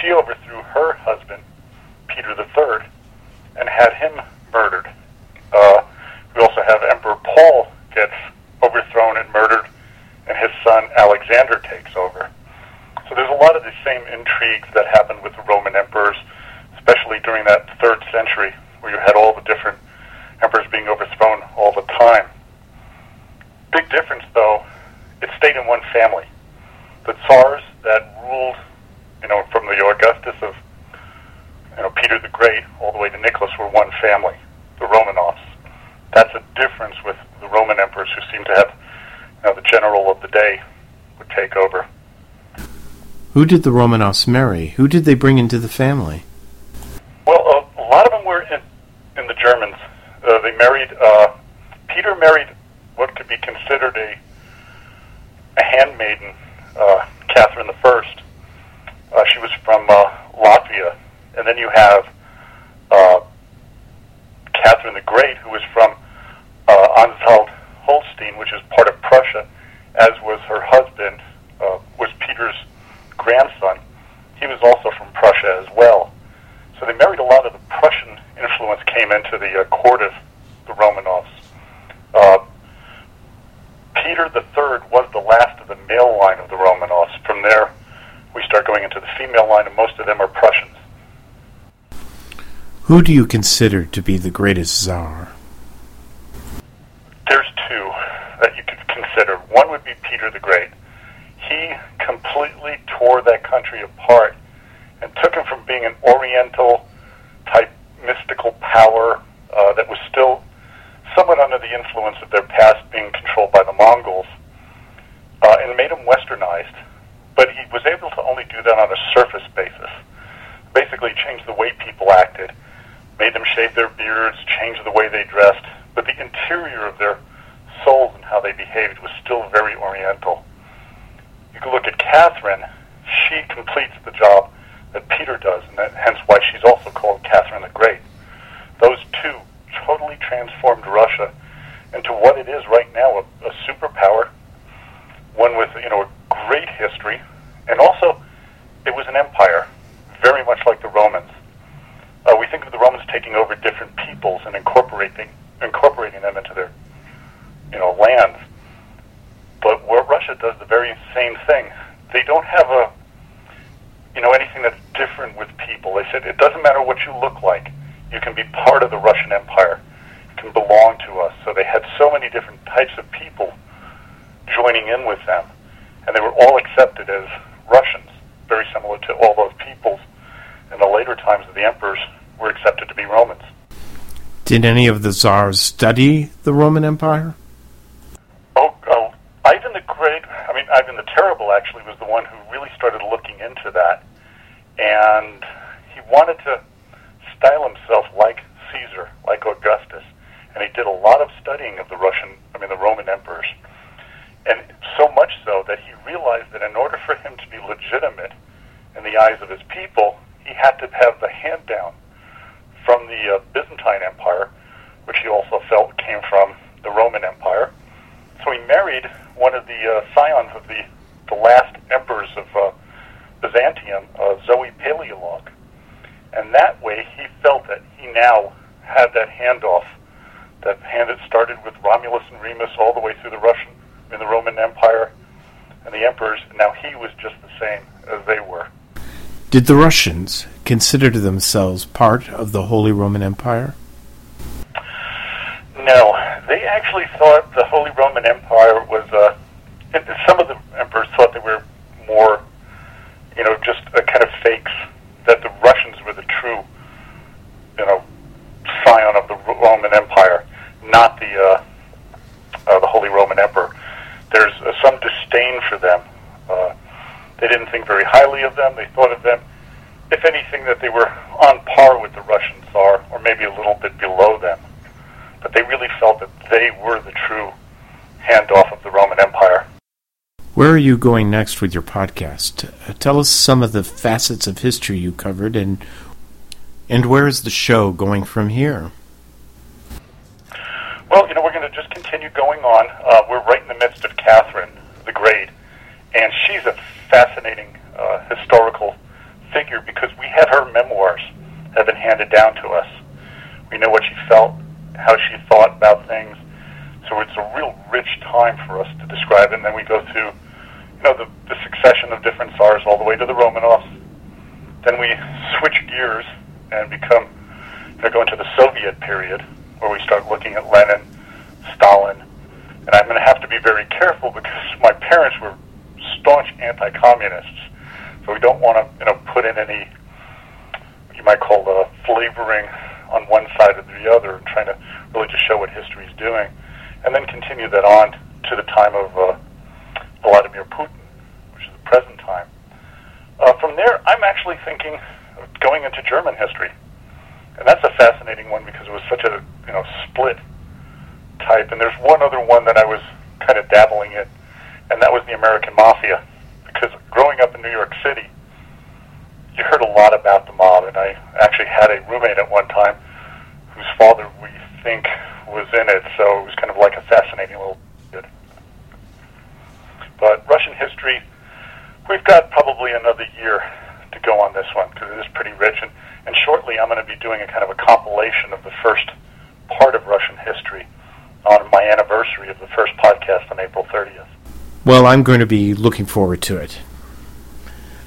She overthrew her husband, Peter the Third, and had him murdered. Uh, we also have Emperor Paul gets overthrown and murdered and his son Alexander takes over. So there's a lot of the same intrigues that happened with the Roman emperors, especially during that third century, where you had all the different emperors being overthrown all the time. Big difference, though, it stayed in one family. The tsars that ruled, you know, from the Augustus of, you know, Peter the Great all the way to Nicholas were one family, the Romanovs. That's a difference with the Roman emperors who seem to have, you know, the general of the day would take over. Who did the Romanovs marry? Who did they bring into the family? Well, uh, a lot of them were in, in the Germans. Uh, they married, uh, Peter married what could be considered a, a handmaiden, uh, Catherine the First. Uh, she was from uh, Latvia. And then you have uh, Catherine the Great, who was from uh, Anhalt Holstein, which is part of Prussia, as was her husband, uh, was Peter's grandson. He was also from Prussia as well. So they married a lot of the Prussian influence came into the uh, court of the Romanovs. Uh, Peter III was the last of the male line of the Romanovs. From there, we start going into the female line, and most of them are Prussians. Who do you consider to be the greatest czar? There's two that you could consider. One would be Peter the Great. He completely tore that country apart and took him from being an Oriental type mystical power uh, that was still somewhat under the influence of their past being controlled by the Mongols, uh, and made him westernized. But he was able to only do that on a surface basis. Basically, changed the way people acted, made them shave their beards, changed the way they dressed, but the interior of their souls and how they behaved was still very Oriental. You can look at Catherine; she completes the job that Peter does, and that, hence why she's also called Catherine the Great. Those two totally transformed Russia into what it is right now, a, a superpower, one with you know a great history, and also it was an empire, very much like the Romans. Uh, we think of the Romans taking over different peoples and incorporating incorporating them into their you know lands, but where Russia does the very same thing. They don't have a you know anything that's different with people. They said it doesn't matter what you look like you can be part of the Russian Empire. You can belong to us. So they had so many different types of people joining in with them, and they were all accepted as Russians, very similar to all those peoples in the later times of the emperors were accepted to be Romans. Did any of the czars study the Roman Empire? Oh, oh, Ivan the Great, I mean, Ivan the Terrible actually was the one who really started looking into that. And he wanted to style himself like Caesar, like Augustus, and he did a lot of studying of the Russian, I mean the Roman emperors, and so much so that he realized that in order for him to be legitimate in the eyes of his people, he had to have the hand down from the uh, Byzantine Empire, which he also felt came from the Roman Empire. So he married one of the uh, scions of the the last emperors of uh, Byzantium, uh, Zoe Paleolog. And that way, he felt that he now had that handoff, that hand that started with Romulus and Remus all the way through the Russian, in the Roman Empire, and the emperors. Now he was just the same as they were. Did the Russians consider themselves part of the Holy Roman Empire? No, they actually thought the Holy Roman Empire was. Uh, some of the emperors thought they were more, you know, just a kind of fakes that the Russians were the true, you know, scion of the Roman Empire, not the uh, uh, the Holy Roman Emperor. There's uh, some disdain for them. Uh, they didn't think very highly of them. They thought of them, if anything, that they were on par with the Russian Tsar, or maybe a little bit below them. But they really felt that they were the true handoff of the Roman Empire. Where are you going next with your podcast? Uh, tell us some of the facets of history you covered, and and where is the show going from here? Well, you know, we're going to just continue going on. Uh, we're right in the midst of Catherine the Great, and she's a fascinating uh, historical figure because we had her memoirs have been handed down to us. We know what she felt, how she thought about things. So it's a real rich time for us to describe. And then we go through, you know, the, the succession of different czars all the way to the Romanovs. Then we switch gears and become, you know, go into the Soviet period where we start looking at Lenin, Stalin, and I'm going to have to be very careful because my parents were staunch anti-communists, so we don't want to, you know, put in any you might call the flavoring on one side or the other, and trying to really just show what history is doing, and then continue that on to the time of uh, Vladimir Putin, which is the present time. Uh, from there, I'm actually thinking of going into German history, and that's a fascinating one because it was such a you know split type. And there's one other one that I was kind of dabbling in, and that was the American Mafia, because growing up in New York City, you heard a lot about the mob, and I actually had a roommate at one time whose father we think was in it, so it was kind of like a fascinating little bit. But Russian history, we've got probably another year to go on this one because it is pretty rich, and, and shortly I'm going to be doing a kind of a compilation of the first part of Russian history on my anniversary of the first podcast on April 30th. Well, I'm going to be looking forward to it.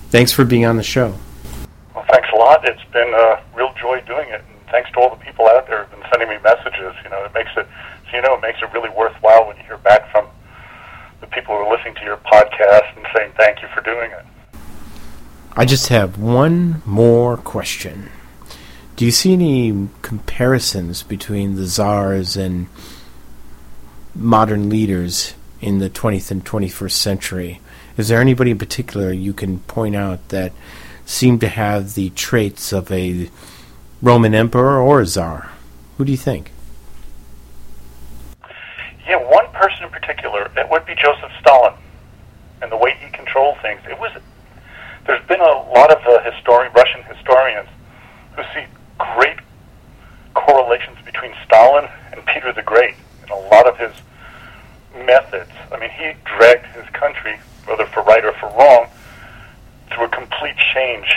Thanks for being on the show. Well, thanks a lot. It's been a real joy doing it, and thanks to all the people out there who've been sending me messages. You know, it makes it, so you know, it makes it really worthwhile when you hear back from the people who are listening to your podcast and saying thank you for doing it. I just have one more question. Do you see any comparisons between the czars and modern leaders in the 20th and 21st century? Is there anybody in particular you can point out that seemed to have the traits of a Roman emperor or a czar. Who do you think? Yeah, one person in particular, it would be Joseph Stalin and the way he controlled things. It was there's been a lot of uh, historian, Russian historians who see great correlations between Stalin and Peter the Great in a lot of his methods. I mean, he dragged his country, whether for right or for wrong, through a complete change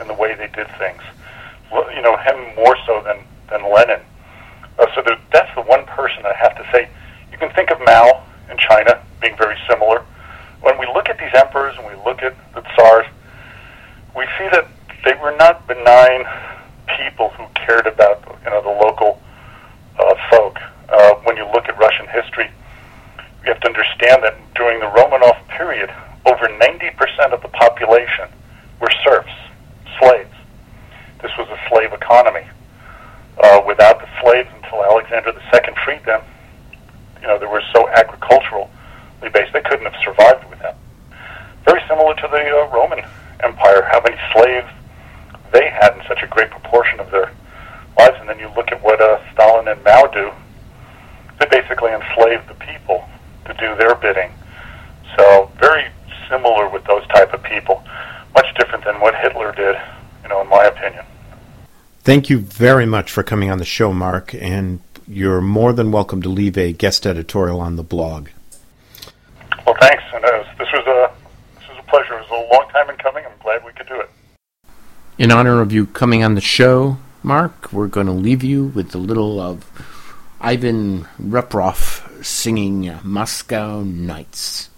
in the way they did things. You know, him more so than than Lenin. Uh, so there, that's the one person I have to say. You can think of Mao in China being very similar. When we look at these emperors and we look at the tsars, we see that they were not benign people who cared about you know the local uh, folk. Uh, when you look at Russian history, you have to understand that during the Romanov period, over 90% of the population were serfs, slaves. This was a slave economy. Uh, without the slaves until Alexander II freed them, you know, they were so agriculturally based, they couldn't have survived without. Very similar to the uh, Roman Empire, how many slaves they had in such a great proportion of their lives. And then you look at what uh, Stalin and Mao do, they basically enslaved the people to do their bidding. So very similar with those type of people. Much different than what Hitler did, you know, in my opinion. Thank you very much for coming on the show, Mark, and you're more than welcome to leave a guest editorial on the blog. Well, thanks, and uh, this was a this was a pleasure. It was a long time in coming. I'm glad we could do it. In honor of you coming on the show, Mark, we're going to leave you with a little of Ivan Rebroff singing Moscow Nights.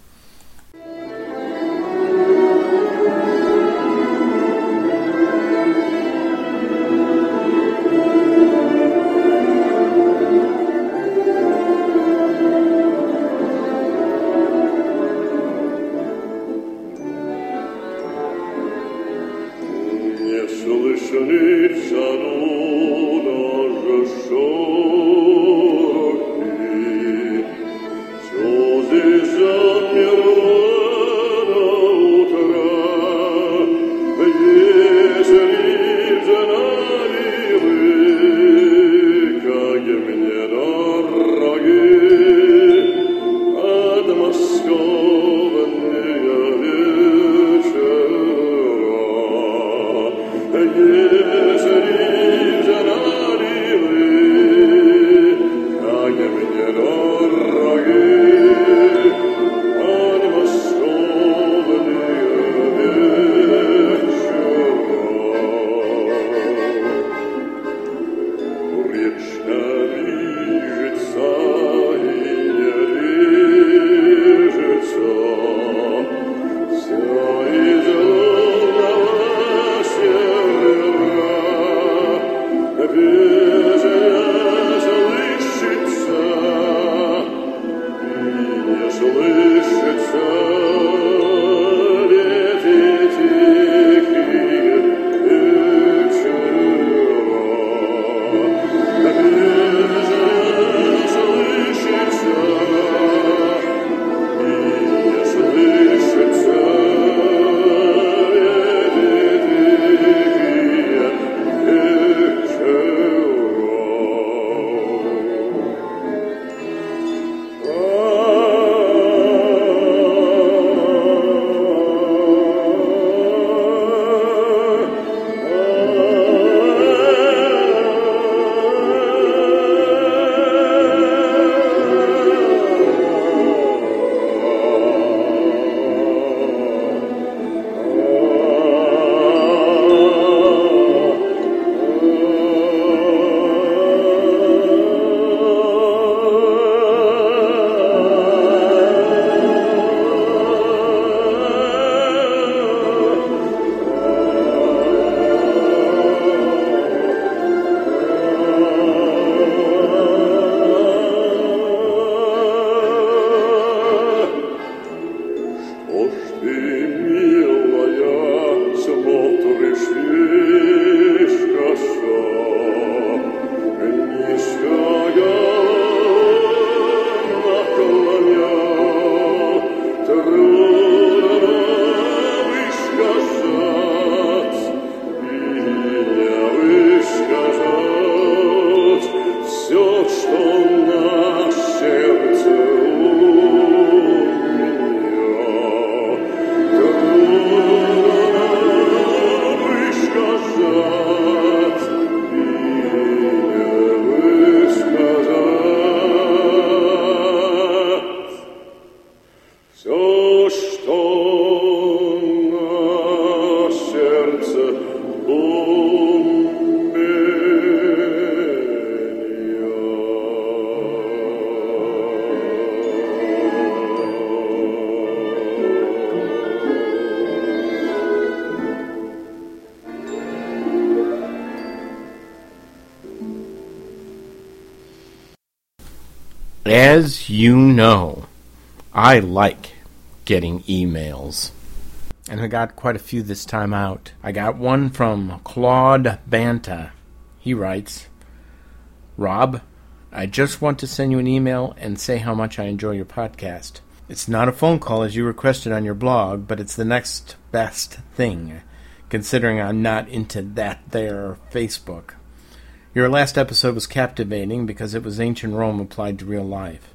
I like getting emails. And I got quite a few this time out. I got one from Claude Banta. He writes Rob, I just want to send you an email and say how much I enjoy your podcast. It's not a phone call as you requested on your blog, but it's the next best thing, considering I'm not into that there Facebook. Your last episode was captivating because it was ancient Rome applied to real life.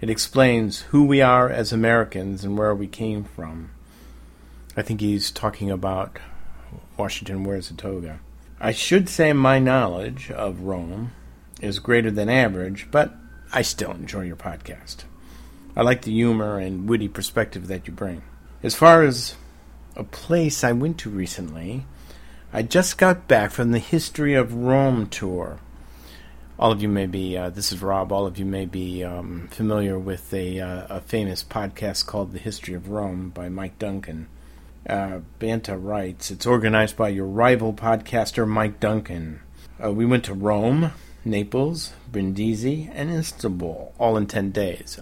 It explains who we are as Americans and where we came from. I think he's talking about Washington wears a toga. I should say my knowledge of Rome is greater than average, but I still enjoy your podcast. I like the humor and witty perspective that you bring. As far as a place I went to recently, I just got back from the History of Rome tour. All of you may be, uh, this is Rob, all of you may be um, familiar with a, uh, a famous podcast called The History of Rome by Mike Duncan. Uh, Banta writes, it's organized by your rival podcaster, Mike Duncan. Uh, we went to Rome, Naples, Brindisi, and Istanbul, all in 10 days.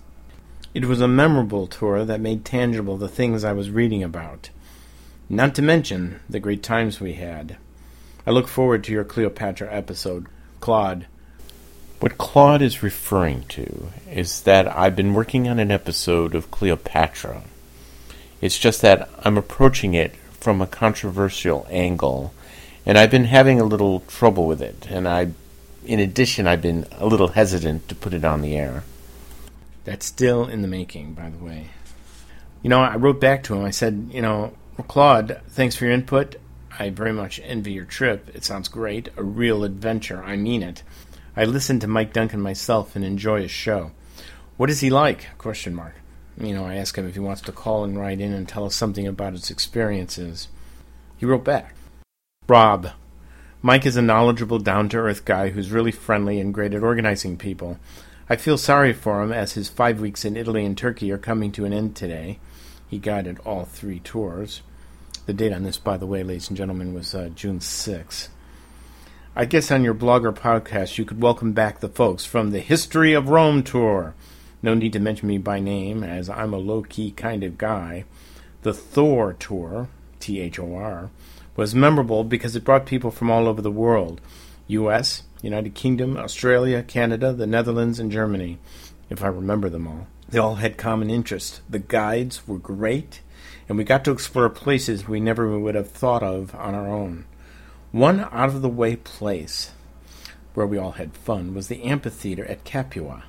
It was a memorable tour that made tangible the things I was reading about, not to mention the great times we had. I look forward to your Cleopatra episode. Claude. What Claude is referring to is that I've been working on an episode of Cleopatra it's just that I'm approaching it from a controversial angle, and I've been having a little trouble with it. And I, in addition, I've been a little hesitant to put it on the air. That's still in the making, by the way. You know, I wrote back to him. I said, you know, Claude, thanks for your input. I very much envy your trip. It sounds great. A real adventure. I mean it. I listen to Mike Duncan myself and enjoy his show. What is he like? Question mark you know, I asked him if he wants to call and write in and tell us something about his experiences. He wrote back Rob, Mike is a knowledgeable, down to earth guy who's really friendly and great at organizing people. I feel sorry for him as his five weeks in Italy and Turkey are coming to an end today. He guided all three tours. The date on this, by the way, ladies and gentlemen, was uh, June 6. I guess on your blog or podcast you could welcome back the folks from the History of Rome tour. No need to mention me by name, as I'm a low key kind of guy. The Thor tour, T H O R, was memorable because it brought people from all over the world US, United Kingdom, Australia, Canada, the Netherlands, and Germany, if I remember them all. They all had common interests. The guides were great, and we got to explore places we never would have thought of on our own. One out of the way place where we all had fun was the amphitheater at Capua.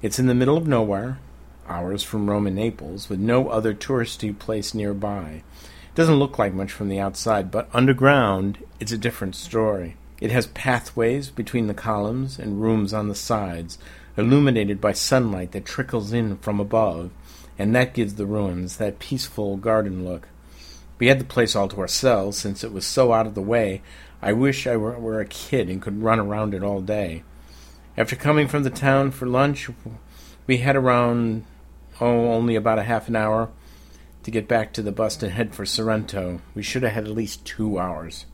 It's in the middle of nowhere, hours from Rome and Naples, with no other touristy place nearby. It doesn't look like much from the outside, but underground, it's a different story. It has pathways between the columns and rooms on the sides, illuminated by sunlight that trickles in from above, and that gives the ruins that peaceful garden look. We had the place all to ourselves, since it was so out of the way. I wish I were, were a kid and could run around it all day. After coming from the town for lunch, we had around, oh, only about a half an hour to get back to the bus and head for Sorrento. We should have had at least two hours.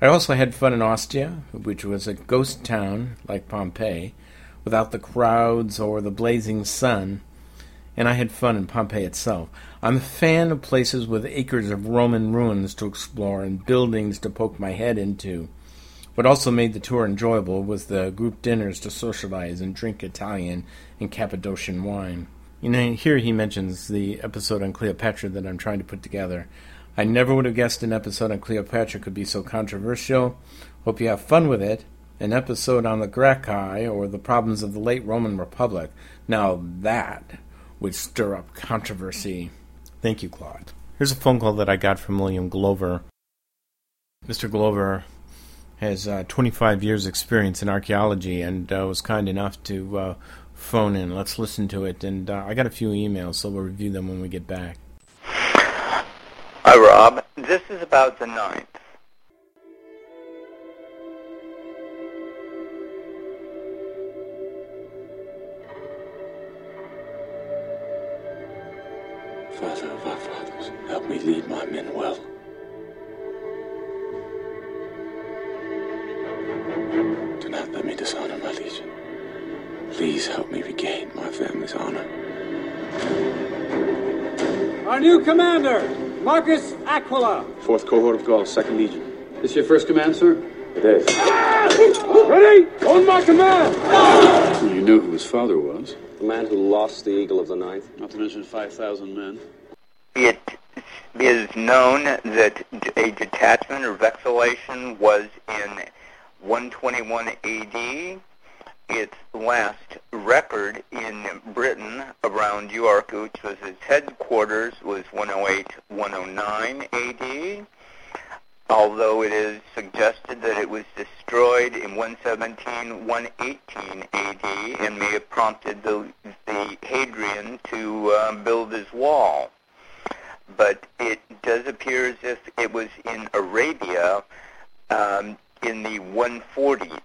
I also had fun in Ostia, which was a ghost town like Pompeii, without the crowds or the blazing sun, and I had fun in Pompeii itself. I'm a fan of places with acres of Roman ruins to explore and buildings to poke my head into. What also made the tour enjoyable was the group dinners to socialize and drink Italian and Cappadocian wine. You know, here he mentions the episode on Cleopatra that I'm trying to put together. I never would have guessed an episode on Cleopatra could be so controversial. Hope you have fun with it. An episode on the Gracchi or the problems of the late Roman Republic. Now that would stir up controversy. Thank you, Claude. Here's a phone call that I got from William Glover. Mr. Glover has uh, 25 years experience in archaeology and uh, was kind enough to uh, phone in. Let's listen to it. And uh, I got a few emails, so we'll review them when we get back. Hi, Rob. This is about the ninth. Father of our fathers, help me lead my men well. Do not let me dishonor my legion. Please help me regain my family's honor. Our new commander, Marcus Aquila. Fourth cohort of Gauls, Second Legion. This your first command, sir? It is. Ready? On my command! You knew who his father was. The man who lost the Eagle of the Ninth. Not to mention 5,000 men. It is known that a detachment or vexillation was in 121 AD. Its last record in Britain around York, which was its headquarters, was 108-109 AD. Although it is suggested that it was destroyed in 117-118 AD and may have prompted the, the Hadrian to uh, build his wall. But it does appear as if it was in Arabia um, in the 140s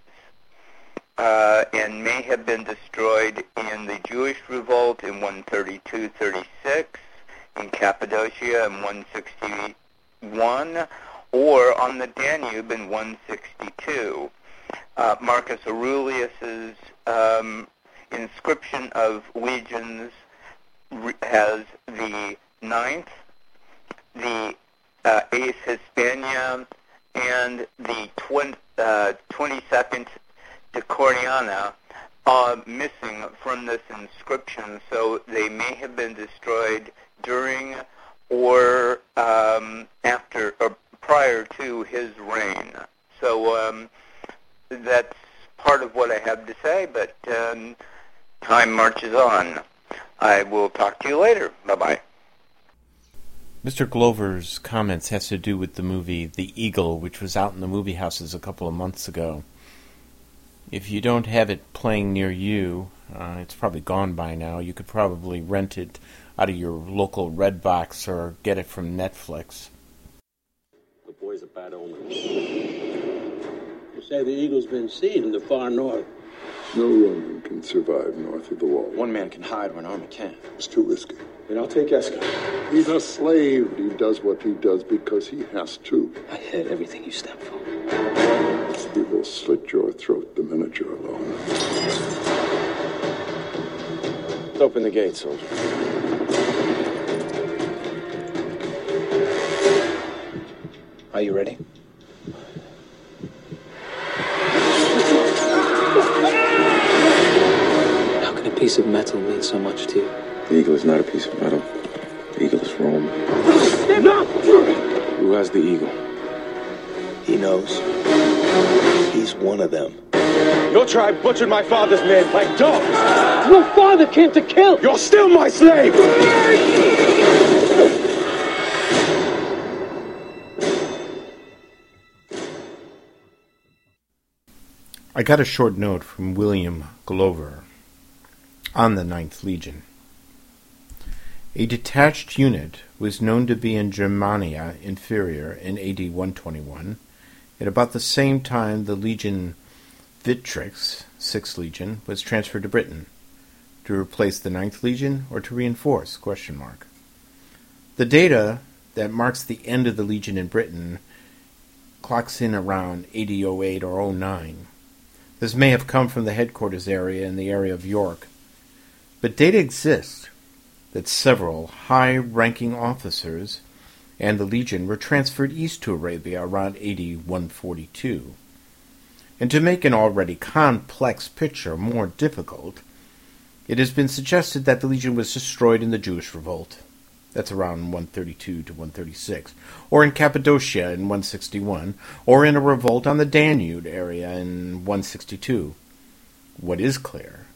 uh, and may have been destroyed in the Jewish revolt in 132-36, in Cappadocia in 161, or on the Danube in 162. Uh, Marcus Aurelius's um, inscription of legions has the ninth, the uh, eighth Hispania, and the twen- uh, 22nd Deiotariana uh, missing from this inscription, so they may have been destroyed during or um, after or prior to his reign. So um, that's part of what I have to say, but um, time marches on. I will talk to you later. Bye bye. Mr. Glover's comments has to do with the movie The Eagle, which was out in the movie houses a couple of months ago. If you don't have it playing near you, uh, it's probably gone by now. You could probably rent it out of your local Redbox or get it from Netflix. The boy's a bad omen. You say the eagle's been seen in the far north. No Roman can survive north of the wall. One man can hide when an army can't. It's too risky. Then I'll take Esca. He's a slave. He does what he does because he has to. I hid everything you stand for. He will slit your throat the minute you're alone. Let's open the gate, soldier. Are you ready? How can a piece of metal mean so much to you? The eagle is not a piece of metal. The eagle is Rome. Who has the eagle? He knows. He's one of them. Your tribe butchered my father's men like dogs. Your father came to kill. You're still my slave. I got a short note from William Glover on the Ninth Legion. A detached unit was known to be in Germania Inferior in AD 121. At about the same time, the Legion Victrix, Sixth Legion, was transferred to Britain to replace the Ninth Legion or to reinforce? Question mark. The data that marks the end of the Legion in Britain clocks in around AD 08 or 09. This may have come from the headquarters area in the area of York, but data exists that several high ranking officers and the Legion were transferred east to Arabia around AD 142. And to make an already complex picture more difficult, it has been suggested that the Legion was destroyed in the Jewish revolt. That's around 132 to 136, or in Cappadocia in 161, or in a revolt on the Danube area in 162. What is clear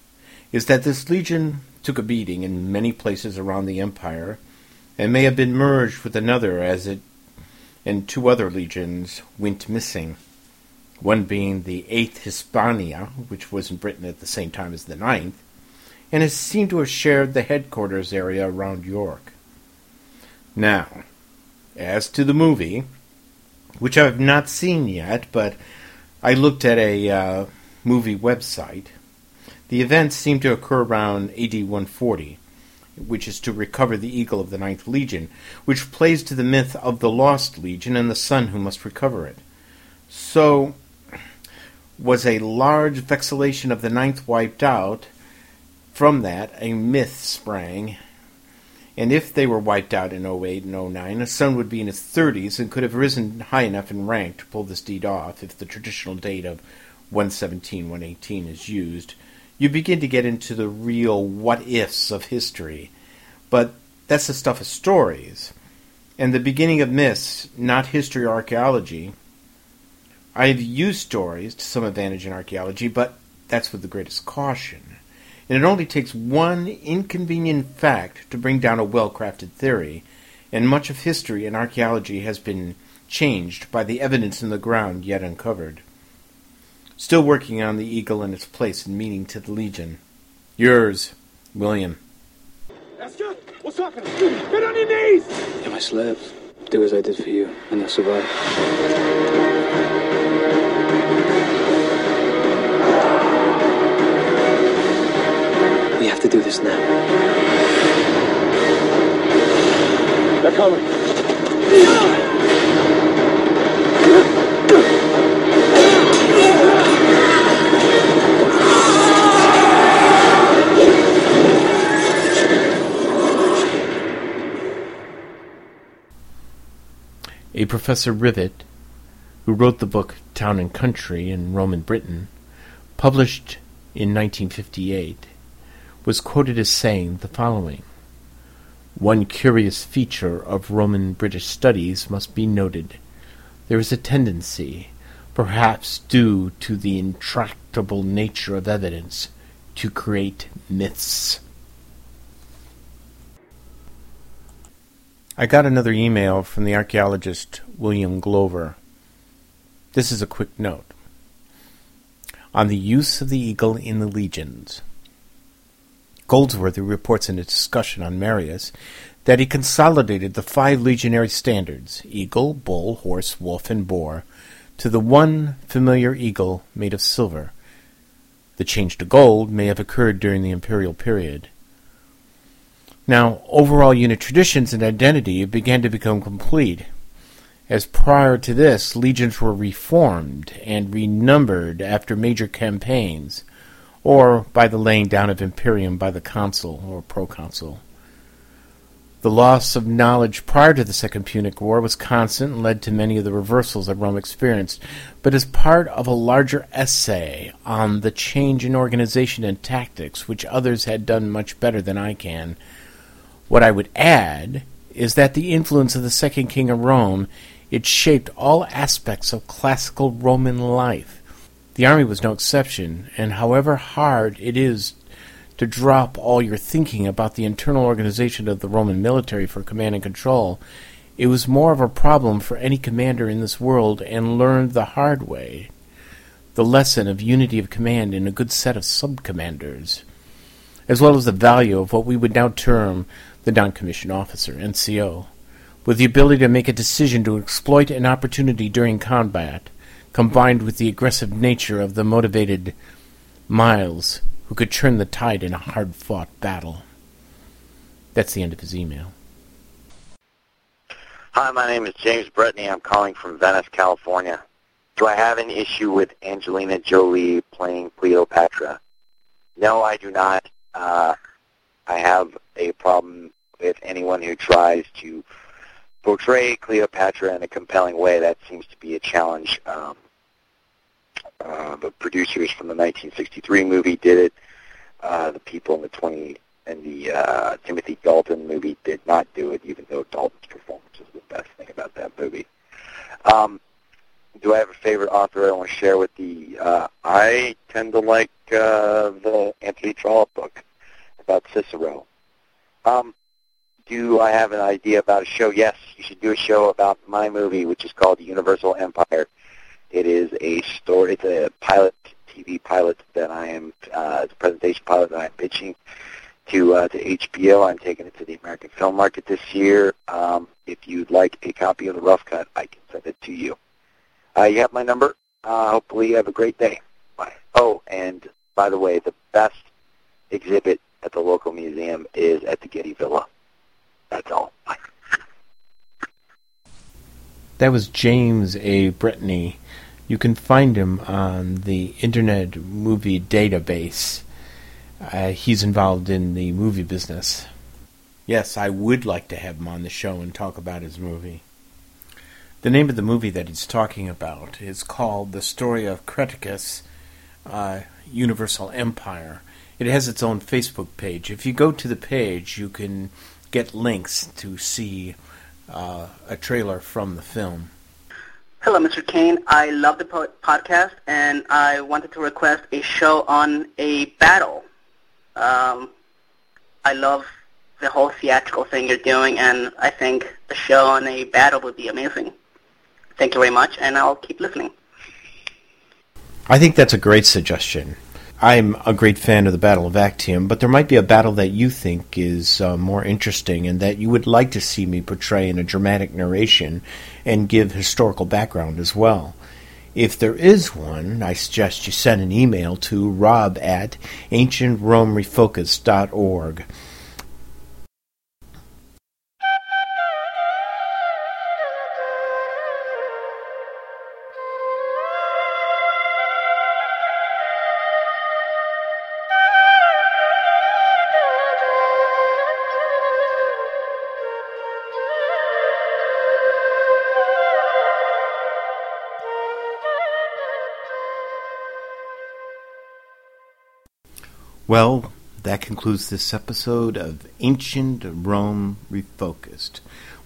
is that this legion took a beating in many places around the empire and may have been merged with another as it and two other legions went missing. One being the 8th Hispania, which was in Britain at the same time as the ninth, and is seen to have shared the headquarters area around York. Now, as to the movie, which I've not seen yet, but I looked at a uh, movie website, the events seem to occur around AD 140, which is to recover the eagle of the Ninth Legion, which plays to the myth of the lost legion and the son who must recover it. So, was a large vexillation of the Ninth wiped out, from that, a myth sprang. And if they were wiped out in 08 and 09, a son would be in his 30s and could have risen high enough in rank to pull this deed off if the traditional date of 117, 118 is used. You begin to get into the real what ifs of history. But that's the stuff of stories. And the beginning of myths, not history or archaeology. I've used stories to some advantage in archaeology, but that's with the greatest caution. And it only takes one inconvenient fact to bring down a well crafted theory, and much of history and archaeology has been changed by the evidence in the ground yet uncovered. Still working on the eagle and its place and meaning to the Legion. Yours, William. Esther, what's happening? Get on your knees! You're my slaves. Do as I did for you, and you'll survive. To do this now. They're coming. A Professor Rivet, who wrote the book Town and Country in Roman Britain, published in 1958, was quoted as saying the following One curious feature of Roman British studies must be noted. There is a tendency, perhaps due to the intractable nature of evidence, to create myths. I got another email from the archaeologist William Glover. This is a quick note on the use of the eagle in the legions. Goldsworthy reports in a discussion on Marius that he consolidated the five legionary standards eagle, bull, horse, wolf, and boar to the one familiar eagle made of silver. The change to gold may have occurred during the imperial period. Now, overall unit traditions and identity began to become complete, as prior to this, legions were reformed and renumbered after major campaigns, or by the laying down of imperium by the consul or proconsul. The loss of knowledge prior to the Second Punic War was constant and led to many of the reversals that Rome experienced, but as part of a larger essay on the change in organization and tactics, which others had done much better than I can, what I would add is that the influence of the second king of Rome it shaped all aspects of classical Roman life. The army was no exception, and however hard it is to drop all your thinking about the internal organization of the Roman military for command and control, it was more of a problem for any commander in this world and learned the hard way. The lesson of unity of command in a good set of sub commanders, as well as the value of what we would now term the non-commissioned officer, NCO, with the ability to make a decision to exploit an opportunity during combat, combined with the aggressive nature of the motivated Miles, who could turn the tide in a hard-fought battle. That's the end of his email. Hi, my name is James Brittany. I'm calling from Venice, California. Do I have an issue with Angelina Jolie playing Cleopatra? No, I do not. Uh, I have a problem with anyone who tries to portray Cleopatra in a compelling way. That seems to be a challenge. Um, uh, the producers from the 1963 movie did it. Uh, the people in the 20 and the uh, Timothy Dalton movie did not do it, even though Dalton's performance is the best thing about that movie. Um, do I have a favorite author I want to share with the? Uh, I tend to like uh, the Anthony Trollope book about Cicero. Um, do I have an idea about a show? Yes, you should do a show about my movie, which is called Universal Empire. It is a story. It's a pilot TV pilot that I am. Uh, a presentation pilot that I'm pitching to uh, to HBO. I'm taking it to the American film market this year. Um, if you'd like a copy of the rough cut, I can send it to you. Uh, you have my number. Uh, hopefully, you have a great day. Bye. Oh, and by the way, the best exhibit at the local museum is at the Getty Villa. That's all. Bye. That was James A. Brittany. You can find him on the Internet Movie Database. Uh, he's involved in the movie business. Yes, I would like to have him on the show and talk about his movie. The name of the movie that he's talking about is called The Story of Creticus, uh, Universal Empire. It has its own Facebook page. If you go to the page, you can get links to see uh, a trailer from the film. Hello, Mr. Cain. I love the po- podcast, and I wanted to request a show on a battle. Um, I love the whole theatrical thing you're doing, and I think the show on a battle would be amazing. Thank you very much, and I'll keep listening. I think that's a great suggestion. I'm a great fan of the Battle of Actium, but there might be a battle that you think is uh, more interesting and that you would like to see me portray in a dramatic narration and give historical background as well. If there is one, I suggest you send an email to rob at ancientromerefocus.org. Well, that concludes this episode of Ancient Rome Refocused.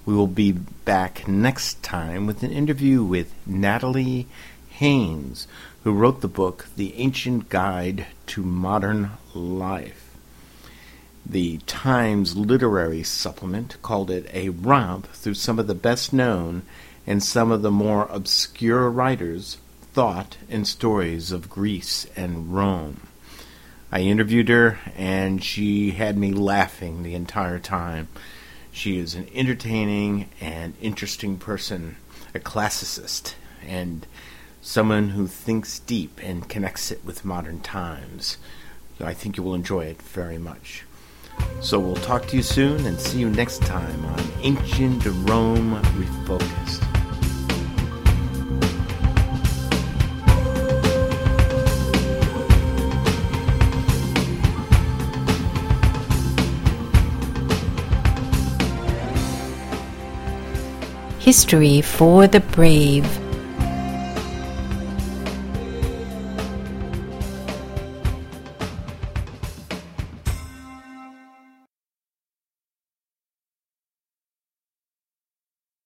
We will be back next time with an interview with Natalie Haynes, who wrote the book The Ancient Guide to Modern Life. The Times Literary Supplement called it a romp through some of the best known and some of the more obscure writers' thought and stories of Greece and Rome. I interviewed her, and she had me laughing the entire time. She is an entertaining and interesting person, a classicist, and someone who thinks deep and connects it with modern times. I think you will enjoy it very much. So we'll talk to you soon and see you next time on Ancient Rome Refocused. History for the Brave